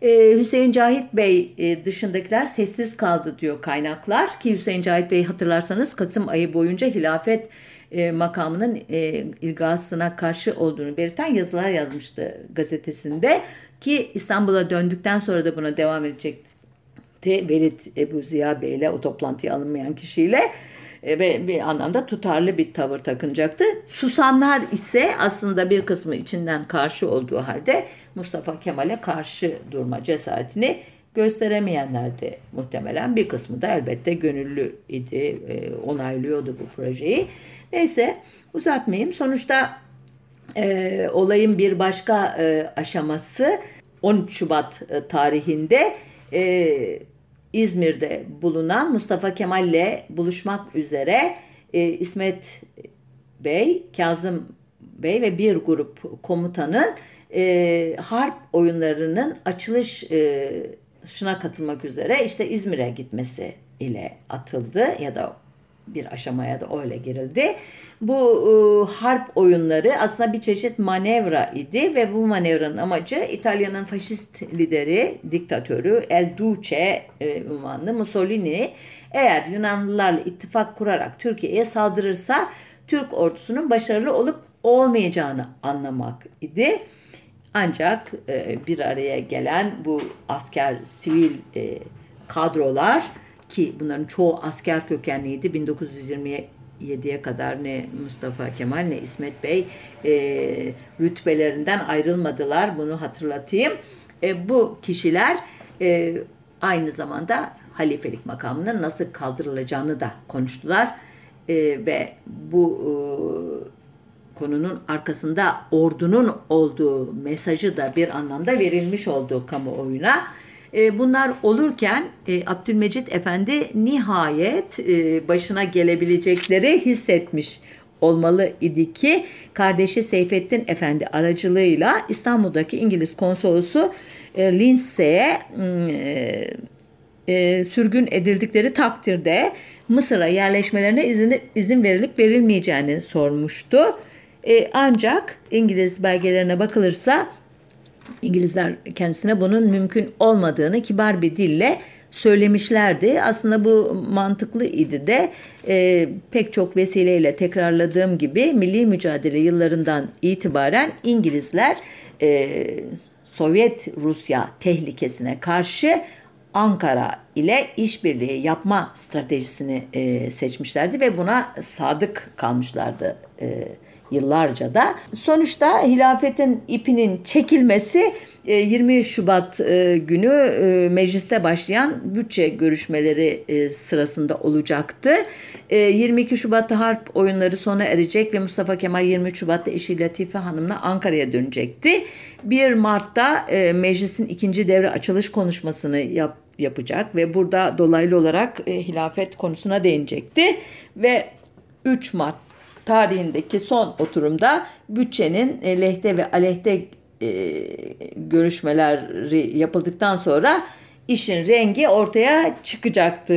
Ee, Hüseyin Cahit Bey e, dışındakiler sessiz kaldı diyor kaynaklar ki Hüseyin Cahit Bey hatırlarsanız Kasım ayı boyunca hilafet e, makamının e, ilgasına karşı olduğunu belirten yazılar yazmıştı gazetesinde ki İstanbul'a döndükten sonra da buna devam edecekti. Velid Ebu Ziya Bey ile o toplantıya alınmayan kişiyle ve bir anlamda tutarlı bir tavır takınacaktı. Susanlar ise aslında bir kısmı içinden karşı olduğu halde Mustafa Kemal'e karşı durma cesaretini gösteremeyenlerdi muhtemelen. Bir kısmı da elbette gönüllü idi, e, onaylıyordu bu projeyi. Neyse uzatmayayım. Sonuçta e, olayın bir başka e, aşaması 13 Şubat e, tarihinde e, İzmir'de bulunan Mustafa Kemal ile buluşmak üzere e, İsmet Bey, Kazım Bey ve bir grup komutanın e, harp oyunlarının açılışına e, katılmak üzere işte İzmir'e gitmesi ile atıldı ya da bir aşamaya da öyle girildi. Bu e, harp oyunları aslında bir çeşit manevra idi ve bu manevranın amacı İtalya'nın faşist lideri, diktatörü El Duce e, unvanlı Mussolini eğer Yunanlılarla ittifak kurarak Türkiye'ye saldırırsa Türk ordusunun başarılı olup olmayacağını anlamak idi. Ancak e, bir araya gelen bu asker sivil e, kadrolar ki bunların çoğu asker kökenliydi. 1927'ye kadar ne Mustafa Kemal ne İsmet Bey e, rütbelerinden ayrılmadılar. Bunu hatırlatayım. E, bu kişiler e, aynı zamanda halifelik makamının nasıl kaldırılacağını da konuştular. E, ve bu e, konunun arkasında ordunun olduğu mesajı da bir anlamda verilmiş olduğu kamuoyuna. E, bunlar olurken e, Abdülmecit Efendi nihayet e, başına gelebilecekleri hissetmiş olmalı idi ki kardeşi Seyfettin Efendi aracılığıyla İstanbul'daki İngiliz konsolosu Lindsay'e sürgün edildikleri takdirde Mısır'a yerleşmelerine izin, izin verilip verilmeyeceğini sormuştu. ancak İngiliz belgelerine bakılırsa İngilizler kendisine bunun mümkün olmadığını kibar bir dille söylemişlerdi. Aslında bu mantıklı idi de e, pek çok vesileyle tekrarladığım gibi milli mücadele yıllarından itibaren İngilizler e, Sovyet Rusya tehlikesine karşı Ankara ile işbirliği yapma stratejisini e, seçmişlerdi ve buna sadık kalmışlardı. E, yıllarca da. Sonuçta hilafetin ipinin çekilmesi 20 e, Şubat e, günü e, mecliste başlayan bütçe görüşmeleri sırasında olacaktı. 22 Şubat'ta harp oyunları sona erecek ve Mustafa Kemal 23 Şubat'ta eşi Latife Hanım'la Ankara'ya dönecekti. 1 Mart'ta meclisin ikinci devre açılış konuşmasını yap, yapacak ve burada dolaylı olarak hilafet konusuna değinecekti ve 3 Mart tarihindeki son oturumda bütçenin e, lehte ve aleyhte e, görüşmeleri yapıldıktan sonra işin rengi ortaya çıkacaktı.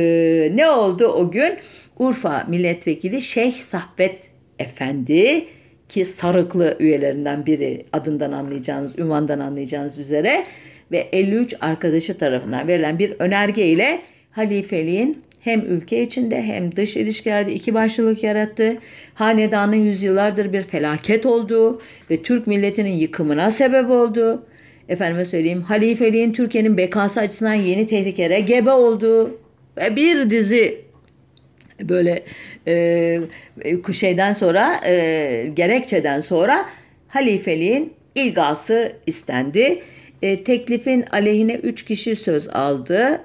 Ne oldu o gün? Urfa milletvekili Şeyh Sahbet Efendi ki sarıklı üyelerinden biri adından anlayacağınız, ünvandan anlayacağınız üzere ve 53 arkadaşı tarafından verilen bir önerge ile halifeliğin hem ülke içinde hem dış ilişkilerde iki başlılık yarattı. Hanedanın yüzyıllardır bir felaket olduğu ve Türk milletinin yıkımına sebep oldu. efendime söyleyeyim halifeliğin Türkiye'nin bekası açısından yeni tehlikelere gebe olduğu ve bir dizi böyle e, şeyden sonra e, gerekçeden sonra halifeliğin ilgası istendi. E, teklifin aleyhine üç kişi söz aldı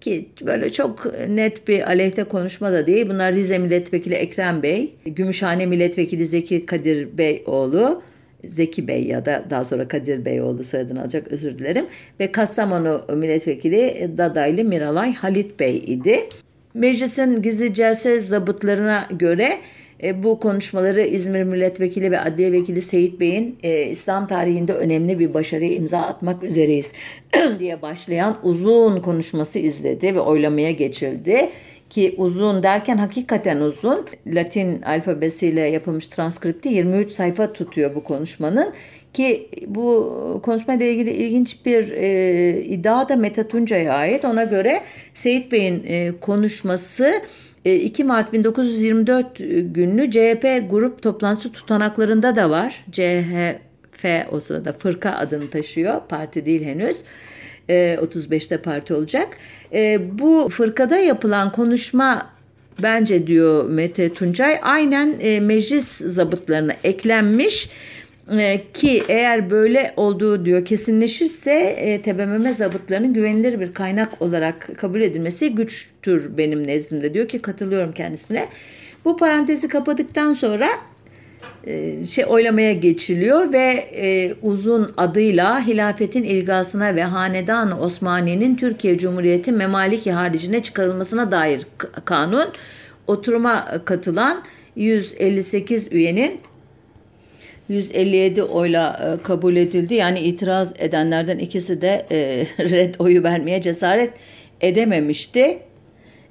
ki böyle çok net bir aleyhte konuşma da değil. Bunlar Rize Milletvekili Ekrem Bey, Gümüşhane Milletvekili Zeki Kadir Beyoğlu, Zeki Bey ya da daha sonra Kadir Beyoğlu soyadını alacak özür dilerim. Ve Kastamonu Milletvekili Dadaylı Miralay Halit Bey idi. Meclisin gizli celse zabıtlarına göre e, bu konuşmaları İzmir Milletvekili ve Adliye Vekili Seyit Bey'in e, İslam tarihinde önemli bir başarıya imza atmak üzereyiz (clears throat) diye başlayan uzun konuşması izledi ve oylamaya geçildi ki uzun derken hakikaten uzun. Latin alfabesiyle yapılmış transkripti 23 sayfa tutuyor bu konuşmanın ki bu konuşmayla ilgili ilginç bir e, iddia da Mete Tuncay'a ait. Ona göre Seyit Bey'in e, konuşması 2 e, Mart 1924 günlü CHP grup toplantısı tutanaklarında da var. CHP o sırada fırka adını taşıyor. Parti değil henüz. 35'te e, parti olacak. E, bu fırkada yapılan konuşma bence diyor Mete Tuncay aynen meclis zabıtlarına eklenmiş ki eğer böyle olduğu diyor kesinleşirse e, TBMM zabıtlarının güvenilir bir kaynak olarak kabul edilmesi güçtür benim nezdimde diyor ki katılıyorum kendisine. Bu parantezi kapadıktan sonra e, şey oylamaya geçiliyor ve e, uzun adıyla hilafetin ilgasına ve hanedan Osmaniye'nin Türkiye Cumhuriyeti memaliki haricine çıkarılmasına dair kanun oturuma katılan 158 üyenin 157 oyla e, kabul edildi. Yani itiraz edenlerden ikisi de e, (laughs) red oyu vermeye cesaret edememişti.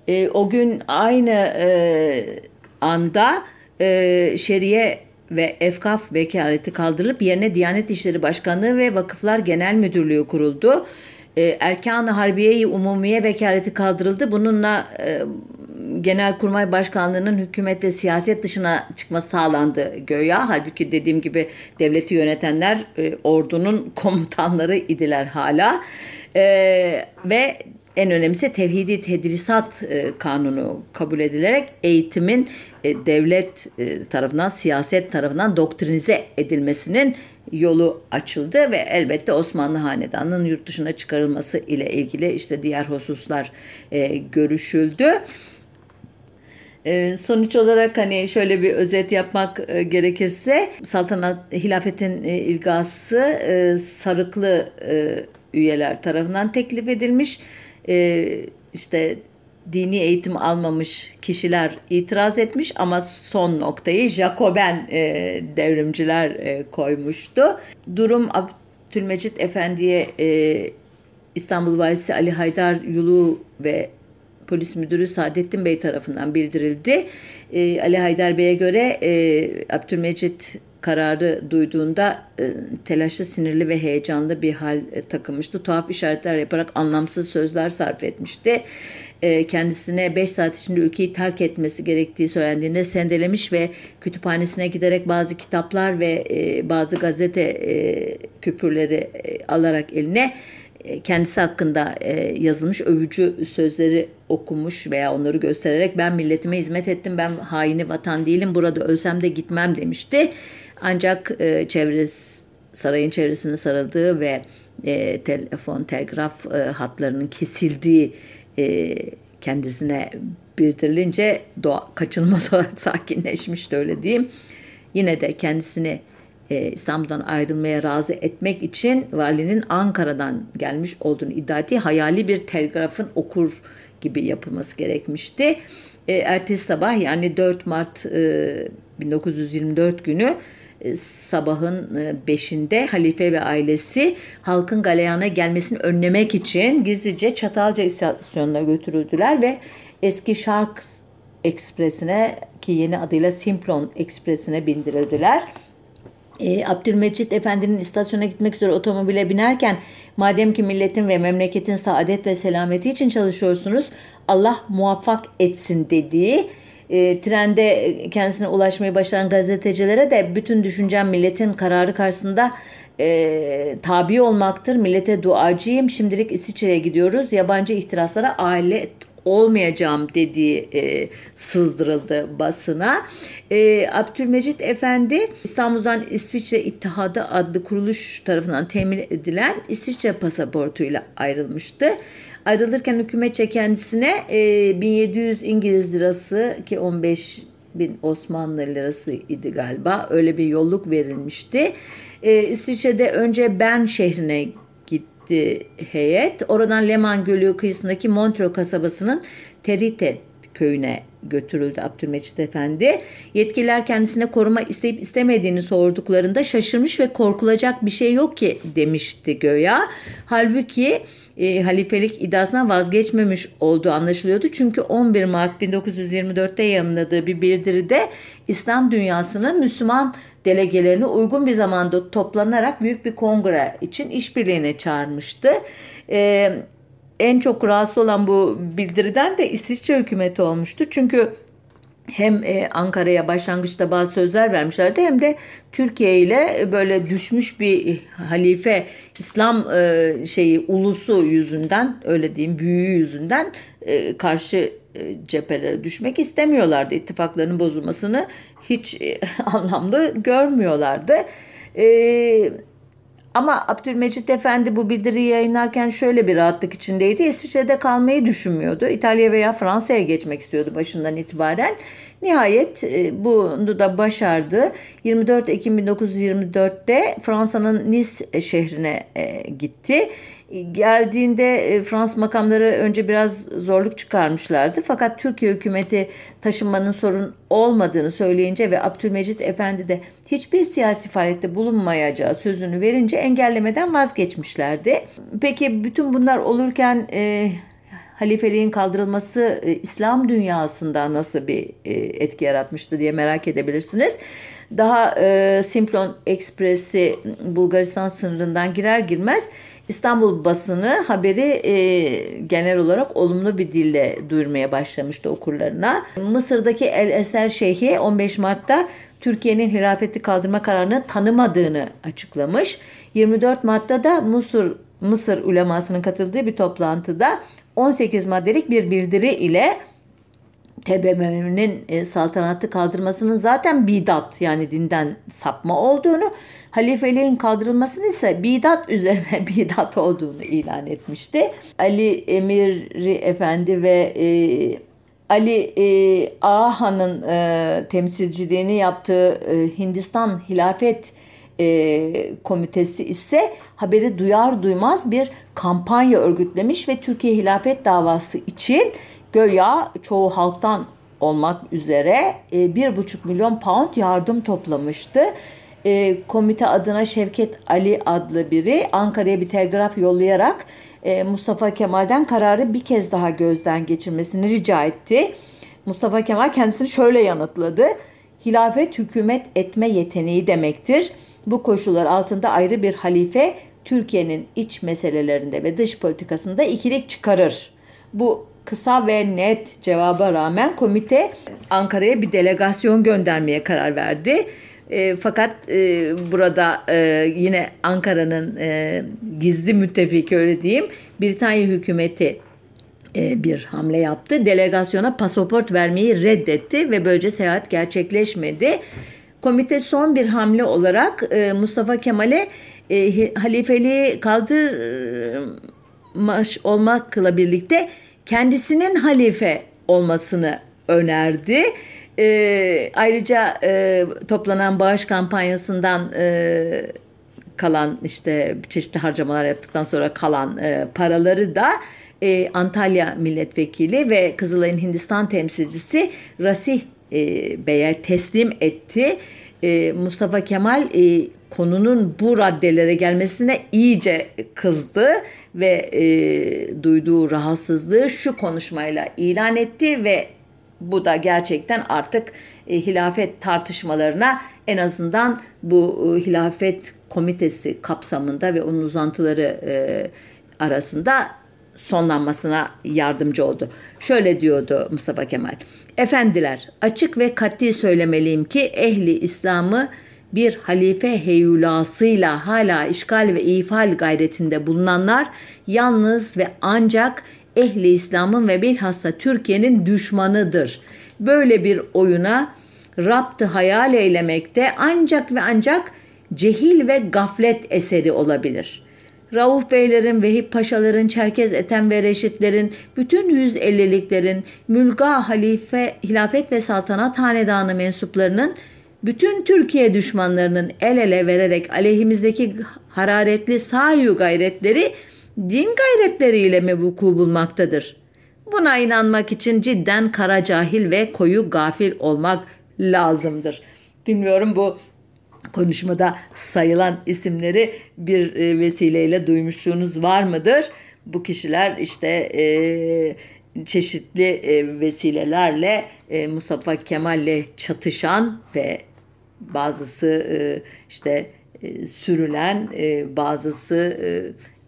E, o gün aynı anda e, şeriye ve efkaf vekaleti kaldırılıp yerine Diyanet İşleri Başkanlığı ve Vakıflar Genel Müdürlüğü kuruldu. E, Erkan-ı Harbiye-i Umumiye vekaleti kaldırıldı. Bununla e, Genelkurmay Başkanlığı'nın hükümet ve siyaset dışına çıkması sağlandı göya. Halbuki dediğim gibi devleti yönetenler e, ordunun komutanları idiler hala. E, ve en önemlisi tevhidi tedrisat e, kanunu kabul edilerek eğitimin e, devlet e, tarafından, siyaset tarafından doktrinize edilmesinin yolu açıldı ve elbette Osmanlı Hanedanı'nın yurt dışına çıkarılması ile ilgili işte diğer hususlar görüşüldü. Sonuç olarak hani şöyle bir özet yapmak gerekirse saltanat hilafetin ilgası sarıklı üyeler tarafından teklif edilmiş. İşte dini eğitim almamış kişiler itiraz etmiş ama son noktayı Jacoben devrimciler koymuştu. Durum Abdülmecit Efendi'ye İstanbul Valisi Ali Haydar Yulu ve Polis Müdürü Saadettin Bey tarafından bildirildi. E, Ali Haydar Bey'e göre e, Abdülmecit kararı duyduğunda e, telaşlı, sinirli ve heyecanlı bir hal e, takılmıştı. Tuhaf işaretler yaparak anlamsız sözler sarf etmişti. E, kendisine 5 saat içinde ülkeyi terk etmesi gerektiği söylendiğinde sendelemiş ve kütüphanesine giderek bazı kitaplar ve e, bazı gazete küpürleri alarak eline kendisi hakkında yazılmış övücü sözleri okumuş veya onları göstererek ben milletime hizmet ettim, ben haini vatan değilim, burada ölsem de gitmem demişti. Ancak e, çevresi, sarayın çevresine sarıldığı ve telefon, telgraf hatlarının kesildiği kendisine bildirilince doğa kaçınılmaz (laughs) olarak sakinleşmişti öyle diyeyim. Yine de kendisini e, İstanbul'dan ayrılmaya razı etmek için valinin Ankara'dan gelmiş olduğunu iddia ettiği hayali bir telgrafın okur gibi yapılması gerekmişti. E, ertesi sabah yani 4 Mart e, 1924 günü e, sabahın 5'inde e, halife ve ailesi halkın galeyana gelmesini önlemek için gizlice Çatalca istasyonuna götürüldüler ve eski Şark Ekspresi'ne ki yeni adıyla Simplon Ekspresi'ne bindirildiler. E, Abdülmecit Efendi'nin istasyona gitmek üzere otomobile binerken madem ki milletin ve memleketin saadet ve selameti için çalışıyorsunuz Allah muvaffak etsin dediği e, trende kendisine ulaşmaya başlayan gazetecilere de bütün düşüncem milletin kararı karşısında e, tabi olmaktır. Millete duacıyım. Şimdilik İsviçre'ye gidiyoruz. Yabancı ihtiraslara aile olmayacağım dediği e, sızdırıldı basına. E, Abdülmecit Efendi İstanbul'dan İsviçre İttihadı adlı kuruluş tarafından temin edilen İsviçre pasaportuyla ayrılmıştı. Ayrılırken hükümetçe kendisine e, 1700 İngiliz lirası ki 15 bin Osmanlı lirası idi galiba öyle bir yolluk verilmişti. E, İsviçre'de önce Bern şehrine gitti heyet. Oradan Leman Gölü kıyısındaki Montreux kasabasının Terite köyüne götürüldü Abdülmecit Efendi. Yetkililer kendisine koruma isteyip istemediğini sorduklarında şaşırmış ve korkulacak bir şey yok ki demişti göya. Halbuki e, halifelik iddiasından vazgeçmemiş olduğu anlaşılıyordu. Çünkü 11 Mart 1924'te yayınladığı bir bildiride İslam dünyasının Müslüman delegelerini uygun bir zamanda toplanarak büyük bir kongre için işbirliğine çağırmıştı. E, en çok rahatsız olan bu bildiriden de İsviçre hükümeti olmuştu. Çünkü hem e, Ankara'ya başlangıçta bazı sözler vermişlerdi hem de Türkiye ile böyle düşmüş bir halife İslam e, şeyi ulusu yüzünden öyle diyeyim büyüğü yüzünden e, karşı cephelere düşmek istemiyorlardı. İttifaklarının bozulmasını hiç (laughs) anlamlı görmüyorlardı. Eee ama Abdülmecit Efendi bu bildiriyi yayınlarken şöyle bir rahatlık içindeydi. İsviçre'de kalmayı düşünmüyordu. İtalya veya Fransa'ya geçmek istiyordu başından itibaren. Nihayet e, bunu da başardı. 24 Ekim 1924'te Fransa'nın Nice şehrine e, gitti. Geldiğinde e, Fransız makamları önce biraz zorluk çıkarmışlardı. Fakat Türkiye hükümeti taşınmanın sorun olmadığını söyleyince ve Abdülmecit Efendi de hiçbir siyasi faaliyette bulunmayacağı sözünü verince engellemeden vazgeçmişlerdi. Peki bütün bunlar olurken e, halifeliğin kaldırılması e, İslam dünyasında nasıl bir e, etki yaratmıştı diye merak edebilirsiniz. Daha e, Simplon Ekspresi Bulgaristan sınırından girer girmez İstanbul basını haberi e, genel olarak olumlu bir dille duyurmaya başlamıştı okurlarına. Mısır'daki El Eser Şeyhi 15 Mart'ta Türkiye'nin hilafeti kaldırma kararını tanımadığını açıklamış. 24 Mart'ta da Mısır Mısır ulemasının katıldığı bir toplantıda 18 maddelik bir bildiri ile TBMM'nin e, saltanatı kaldırmasının zaten bidat yani dinden sapma olduğunu, halifeliğin kaldırılmasının ise bidat üzerine (laughs) bidat olduğunu ilan etmişti. Ali Emiri Efendi ve e, Ali e, Ağahan'ın e, temsilciliğini yaptığı e, Hindistan Hilafet e, Komitesi ise haberi duyar duymaz bir kampanya örgütlemiş ve Türkiye Hilafet davası için göya çoğu halktan olmak üzere e, bir buçuk milyon pound yardım toplamıştı. E, komite adına Şevket Ali adlı biri Ankara'ya bir telgraf yollayarak e, Mustafa Kemal'den kararı bir kez daha gözden geçirmesini rica etti. Mustafa Kemal kendisini şöyle yanıtladı. Hilafet hükümet etme yeteneği demektir. Bu koşullar altında ayrı bir halife Türkiye'nin iç meselelerinde ve dış politikasında ikilik çıkarır. Bu kısa ve net cevaba rağmen komite Ankara'ya bir delegasyon göndermeye karar verdi. E, fakat e, burada e, yine Ankara'nın e, gizli müttefiki öyle diyeyim Britanya hükümeti e, bir hamle yaptı. Delegasyona pasaport vermeyi reddetti ve böylece seyahat gerçekleşmedi. Komite son bir hamle olarak e, Mustafa Kemal'e e, halifeliği kaldırmış olmakla birlikte kendisinin halife olmasını önerdi. E, ayrıca e, toplanan bağış kampanyasından e, kalan işte çeşitli harcamalar yaptıktan sonra kalan e, paraları da e, Antalya milletvekili ve Kızılay'ın Hindistan temsilcisi Rasih e, Bey'e teslim etti. E, Mustafa Kemal e, konunun bu raddelere gelmesine iyice kızdı ve e, duyduğu rahatsızlığı şu konuşmayla ilan etti ve bu da gerçekten artık e, hilafet tartışmalarına en azından bu e, hilafet komitesi kapsamında ve onun uzantıları e, arasında sonlanmasına yardımcı oldu. Şöyle diyordu Mustafa Kemal. Efendiler açık ve katli söylemeliyim ki ehli İslam'ı bir halife heyulasıyla hala işgal ve ifal gayretinde bulunanlar yalnız ve ancak ehli İslam'ın ve bilhassa Türkiye'nin düşmanıdır. Böyle bir oyuna raptı hayal eylemekte ancak ve ancak cehil ve gaflet eseri olabilir. Rauf Beylerin, Vehip Paşaların, Çerkez Ethem ve Reşitlerin, bütün 150'liklerin, Mülga Halife, Hilafet ve Saltanat Hanedanı mensuplarının bütün Türkiye düşmanlarının el ele vererek aleyhimizdeki hararetli sayu gayretleri din gayretleriyle mi vuku bulmaktadır? Buna inanmak için cidden kara cahil ve koyu gafil olmak lazımdır. Bilmiyorum bu konuşmada sayılan isimleri bir e, vesileyle duymuşluğunuz var mıdır? Bu kişiler işte e, çeşitli e, vesilelerle e, Mustafa Kemal'le çatışan ve bazısı e, işte e, sürülen, e, bazısı e,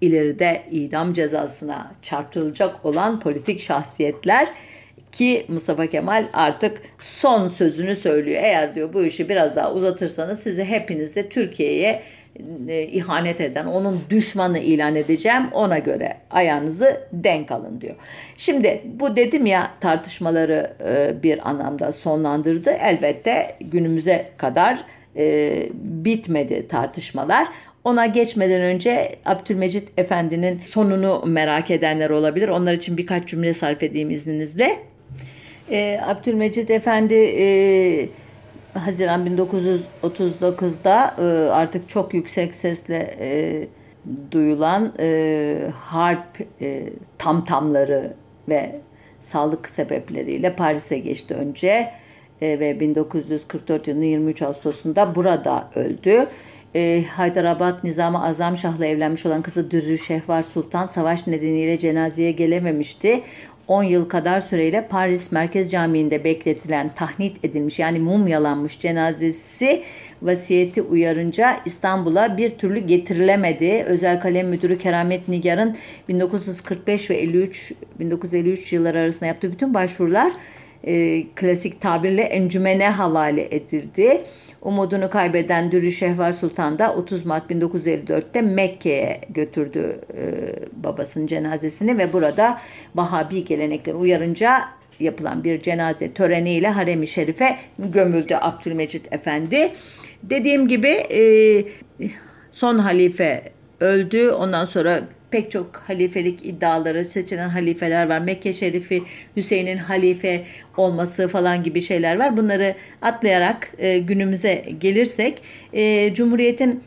ileride idam cezasına çarptırılacak olan politik şahsiyetler ki Mustafa Kemal artık son sözünü söylüyor. Eğer diyor bu işi biraz daha uzatırsanız sizi hepinizi Türkiye'ye e, ihanet eden, onun düşmanı ilan edeceğim. Ona göre ayağınızı denk alın diyor. Şimdi bu dedim ya tartışmaları e, bir anlamda sonlandırdı. Elbette günümüze kadar e, bitmedi tartışmalar. Ona geçmeden önce Abdülmecit Efendi'nin sonunu merak edenler olabilir. Onlar için birkaç cümle sarf edeyim izninizle. E, Abdülmecit Efendi e, Haziran 1939'da e, artık çok yüksek sesle e, duyulan e, harp e, tamtamları ve sağlık sebepleriyle Paris'e geçti önce ve 1944 yılının 23 Ağustos'unda burada öldü. E, Haydarabad Nizam-ı Azam Şah'la evlenmiş olan kızı Dürrü Şehvar Sultan savaş nedeniyle cenazeye gelememişti. 10 yıl kadar süreyle Paris Merkez Camii'nde bekletilen tahnit edilmiş yani mumyalanmış cenazesi vasiyeti uyarınca İstanbul'a bir türlü getirilemedi. Özel Kalem Müdürü Keramet Nigar'ın 1945 ve 53 1953 yılları arasında yaptığı bütün başvurular e, klasik tabirle encümene havale edildi. Umudunu kaybeden Dürü Şehvar Sultan da 30 Mart 1954'te Mekke'ye götürdü e, babasının cenazesini ve burada Vahabi gelenekler uyarınca yapılan bir cenaze töreniyle Harem-i Şerif'e gömüldü Abdülmecit Efendi. Dediğim gibi e, son halife öldü. Ondan sonra pek çok halifelik iddiaları seçilen halifeler var. Mekke Şerifi Hüseyin'in halife olması falan gibi şeyler var. Bunları atlayarak e, günümüze gelirsek e, Cumhuriyet'in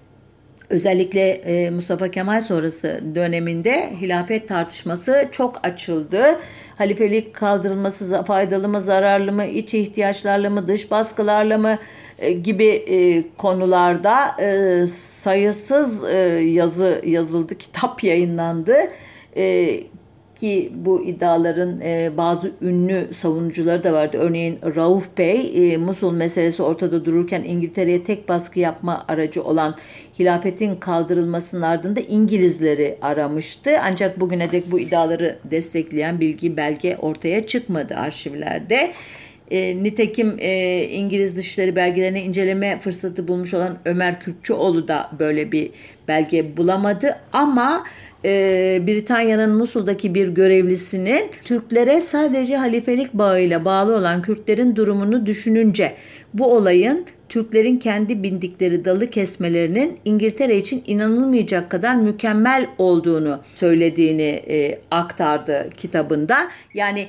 özellikle e, Mustafa Kemal sonrası döneminde hilafet tartışması çok açıldı. Halifelik kaldırılması faydalı mı, zararlı mı, iç ihtiyaçlarla mı, dış baskılarla mı gibi e, konularda e, sayısız e, yazı yazıldı, kitap yayınlandı. E, ki bu iddiaların e, bazı ünlü savunucuları da vardı. Örneğin Rauf Bey e, Musul meselesi ortada dururken İngiltere'ye tek baskı yapma aracı olan hilafetin kaldırılmasının ardında İngilizleri aramıştı. Ancak bugüne dek bu iddiaları destekleyen bilgi belge ortaya çıkmadı arşivlerde. E, nitekim e, İngiliz Dışişleri belgelerini inceleme fırsatı bulmuş olan Ömer Kürkçüoğlu da böyle bir belge bulamadı ama e, Britanya'nın Musul'daki bir görevlisinin Türklere sadece halifelik bağıyla bağlı olan Kürtlerin durumunu düşününce bu olayın Türklerin kendi bindikleri dalı kesmelerinin İngiltere için inanılmayacak kadar mükemmel olduğunu söylediğini e, aktardı kitabında. Yani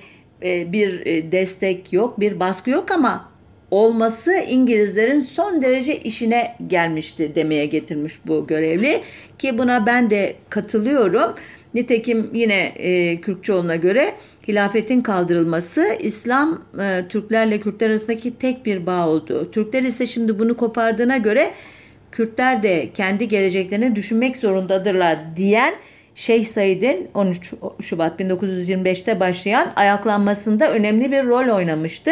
bir e, destek yok, bir baskı yok ama olması İngilizlerin son derece işine gelmişti demeye getirmiş bu görevli ki buna ben de katılıyorum. Nitekim yine e, Kürkçoğlu'na göre hilafetin kaldırılması İslam e, Türklerle Kürtler arasındaki tek bir bağ oldu. Türkler ise şimdi bunu kopardığına göre Kürtler de kendi geleceklerini düşünmek zorundadırlar diyen Şeyh Said'in 13 Şubat 1925'te başlayan ayaklanmasında önemli bir rol oynamıştı.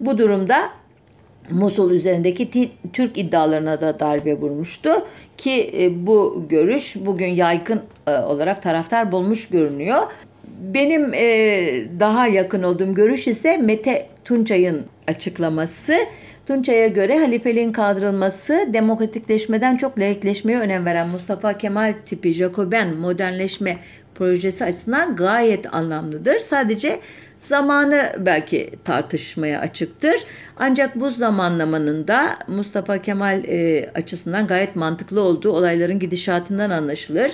Bu durumda Musul üzerindeki Türk iddialarına da darbe vurmuştu ki e, bu görüş bugün yaygın e, olarak taraftar bulmuş görünüyor. Benim e, daha yakın olduğum görüş ise Mete Tunçay'ın açıklaması. Tunçay'a göre halifeliğin kaldırılması demokratikleşmeden çok laikleşmeye önem veren Mustafa Kemal tipi Jacoben modernleşme projesi açısından gayet anlamlıdır. Sadece zamanı belki tartışmaya açıktır. Ancak bu zamanlamanın da Mustafa Kemal e, açısından gayet mantıklı olduğu olayların gidişatından anlaşılır.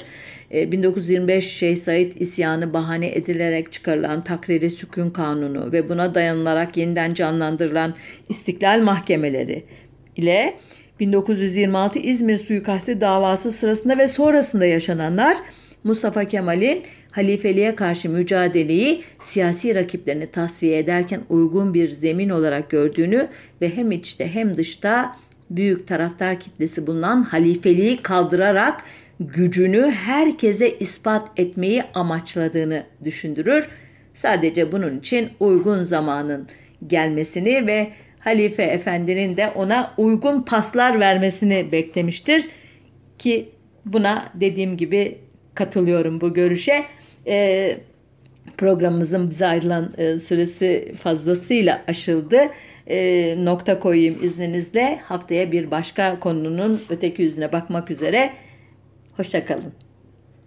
1925 e, Şeyh Said isyanı bahane edilerek çıkarılan takriri sükun kanunu ve buna dayanılarak yeniden canlandırılan istiklal mahkemeleri ile 1926 İzmir suikasti davası sırasında ve sonrasında yaşananlar Mustafa Kemal'in halifeliğe karşı mücadeleyi siyasi rakiplerini tasfiye ederken uygun bir zemin olarak gördüğünü ve hem içte hem dışta büyük taraftar kitlesi bulunan halifeliği kaldırarak gücünü herkese ispat etmeyi amaçladığını düşündürür. Sadece bunun için uygun zamanın gelmesini ve Halife Efendi'nin de ona uygun paslar vermesini beklemiştir ki buna dediğim gibi katılıyorum bu görüşe. E, programımızın bize ayrılan e, süresi fazlasıyla aşıldı. E, nokta koyayım izninizle. Haftaya bir başka konunun öteki yüzüne bakmak üzere. Hoşçakalın.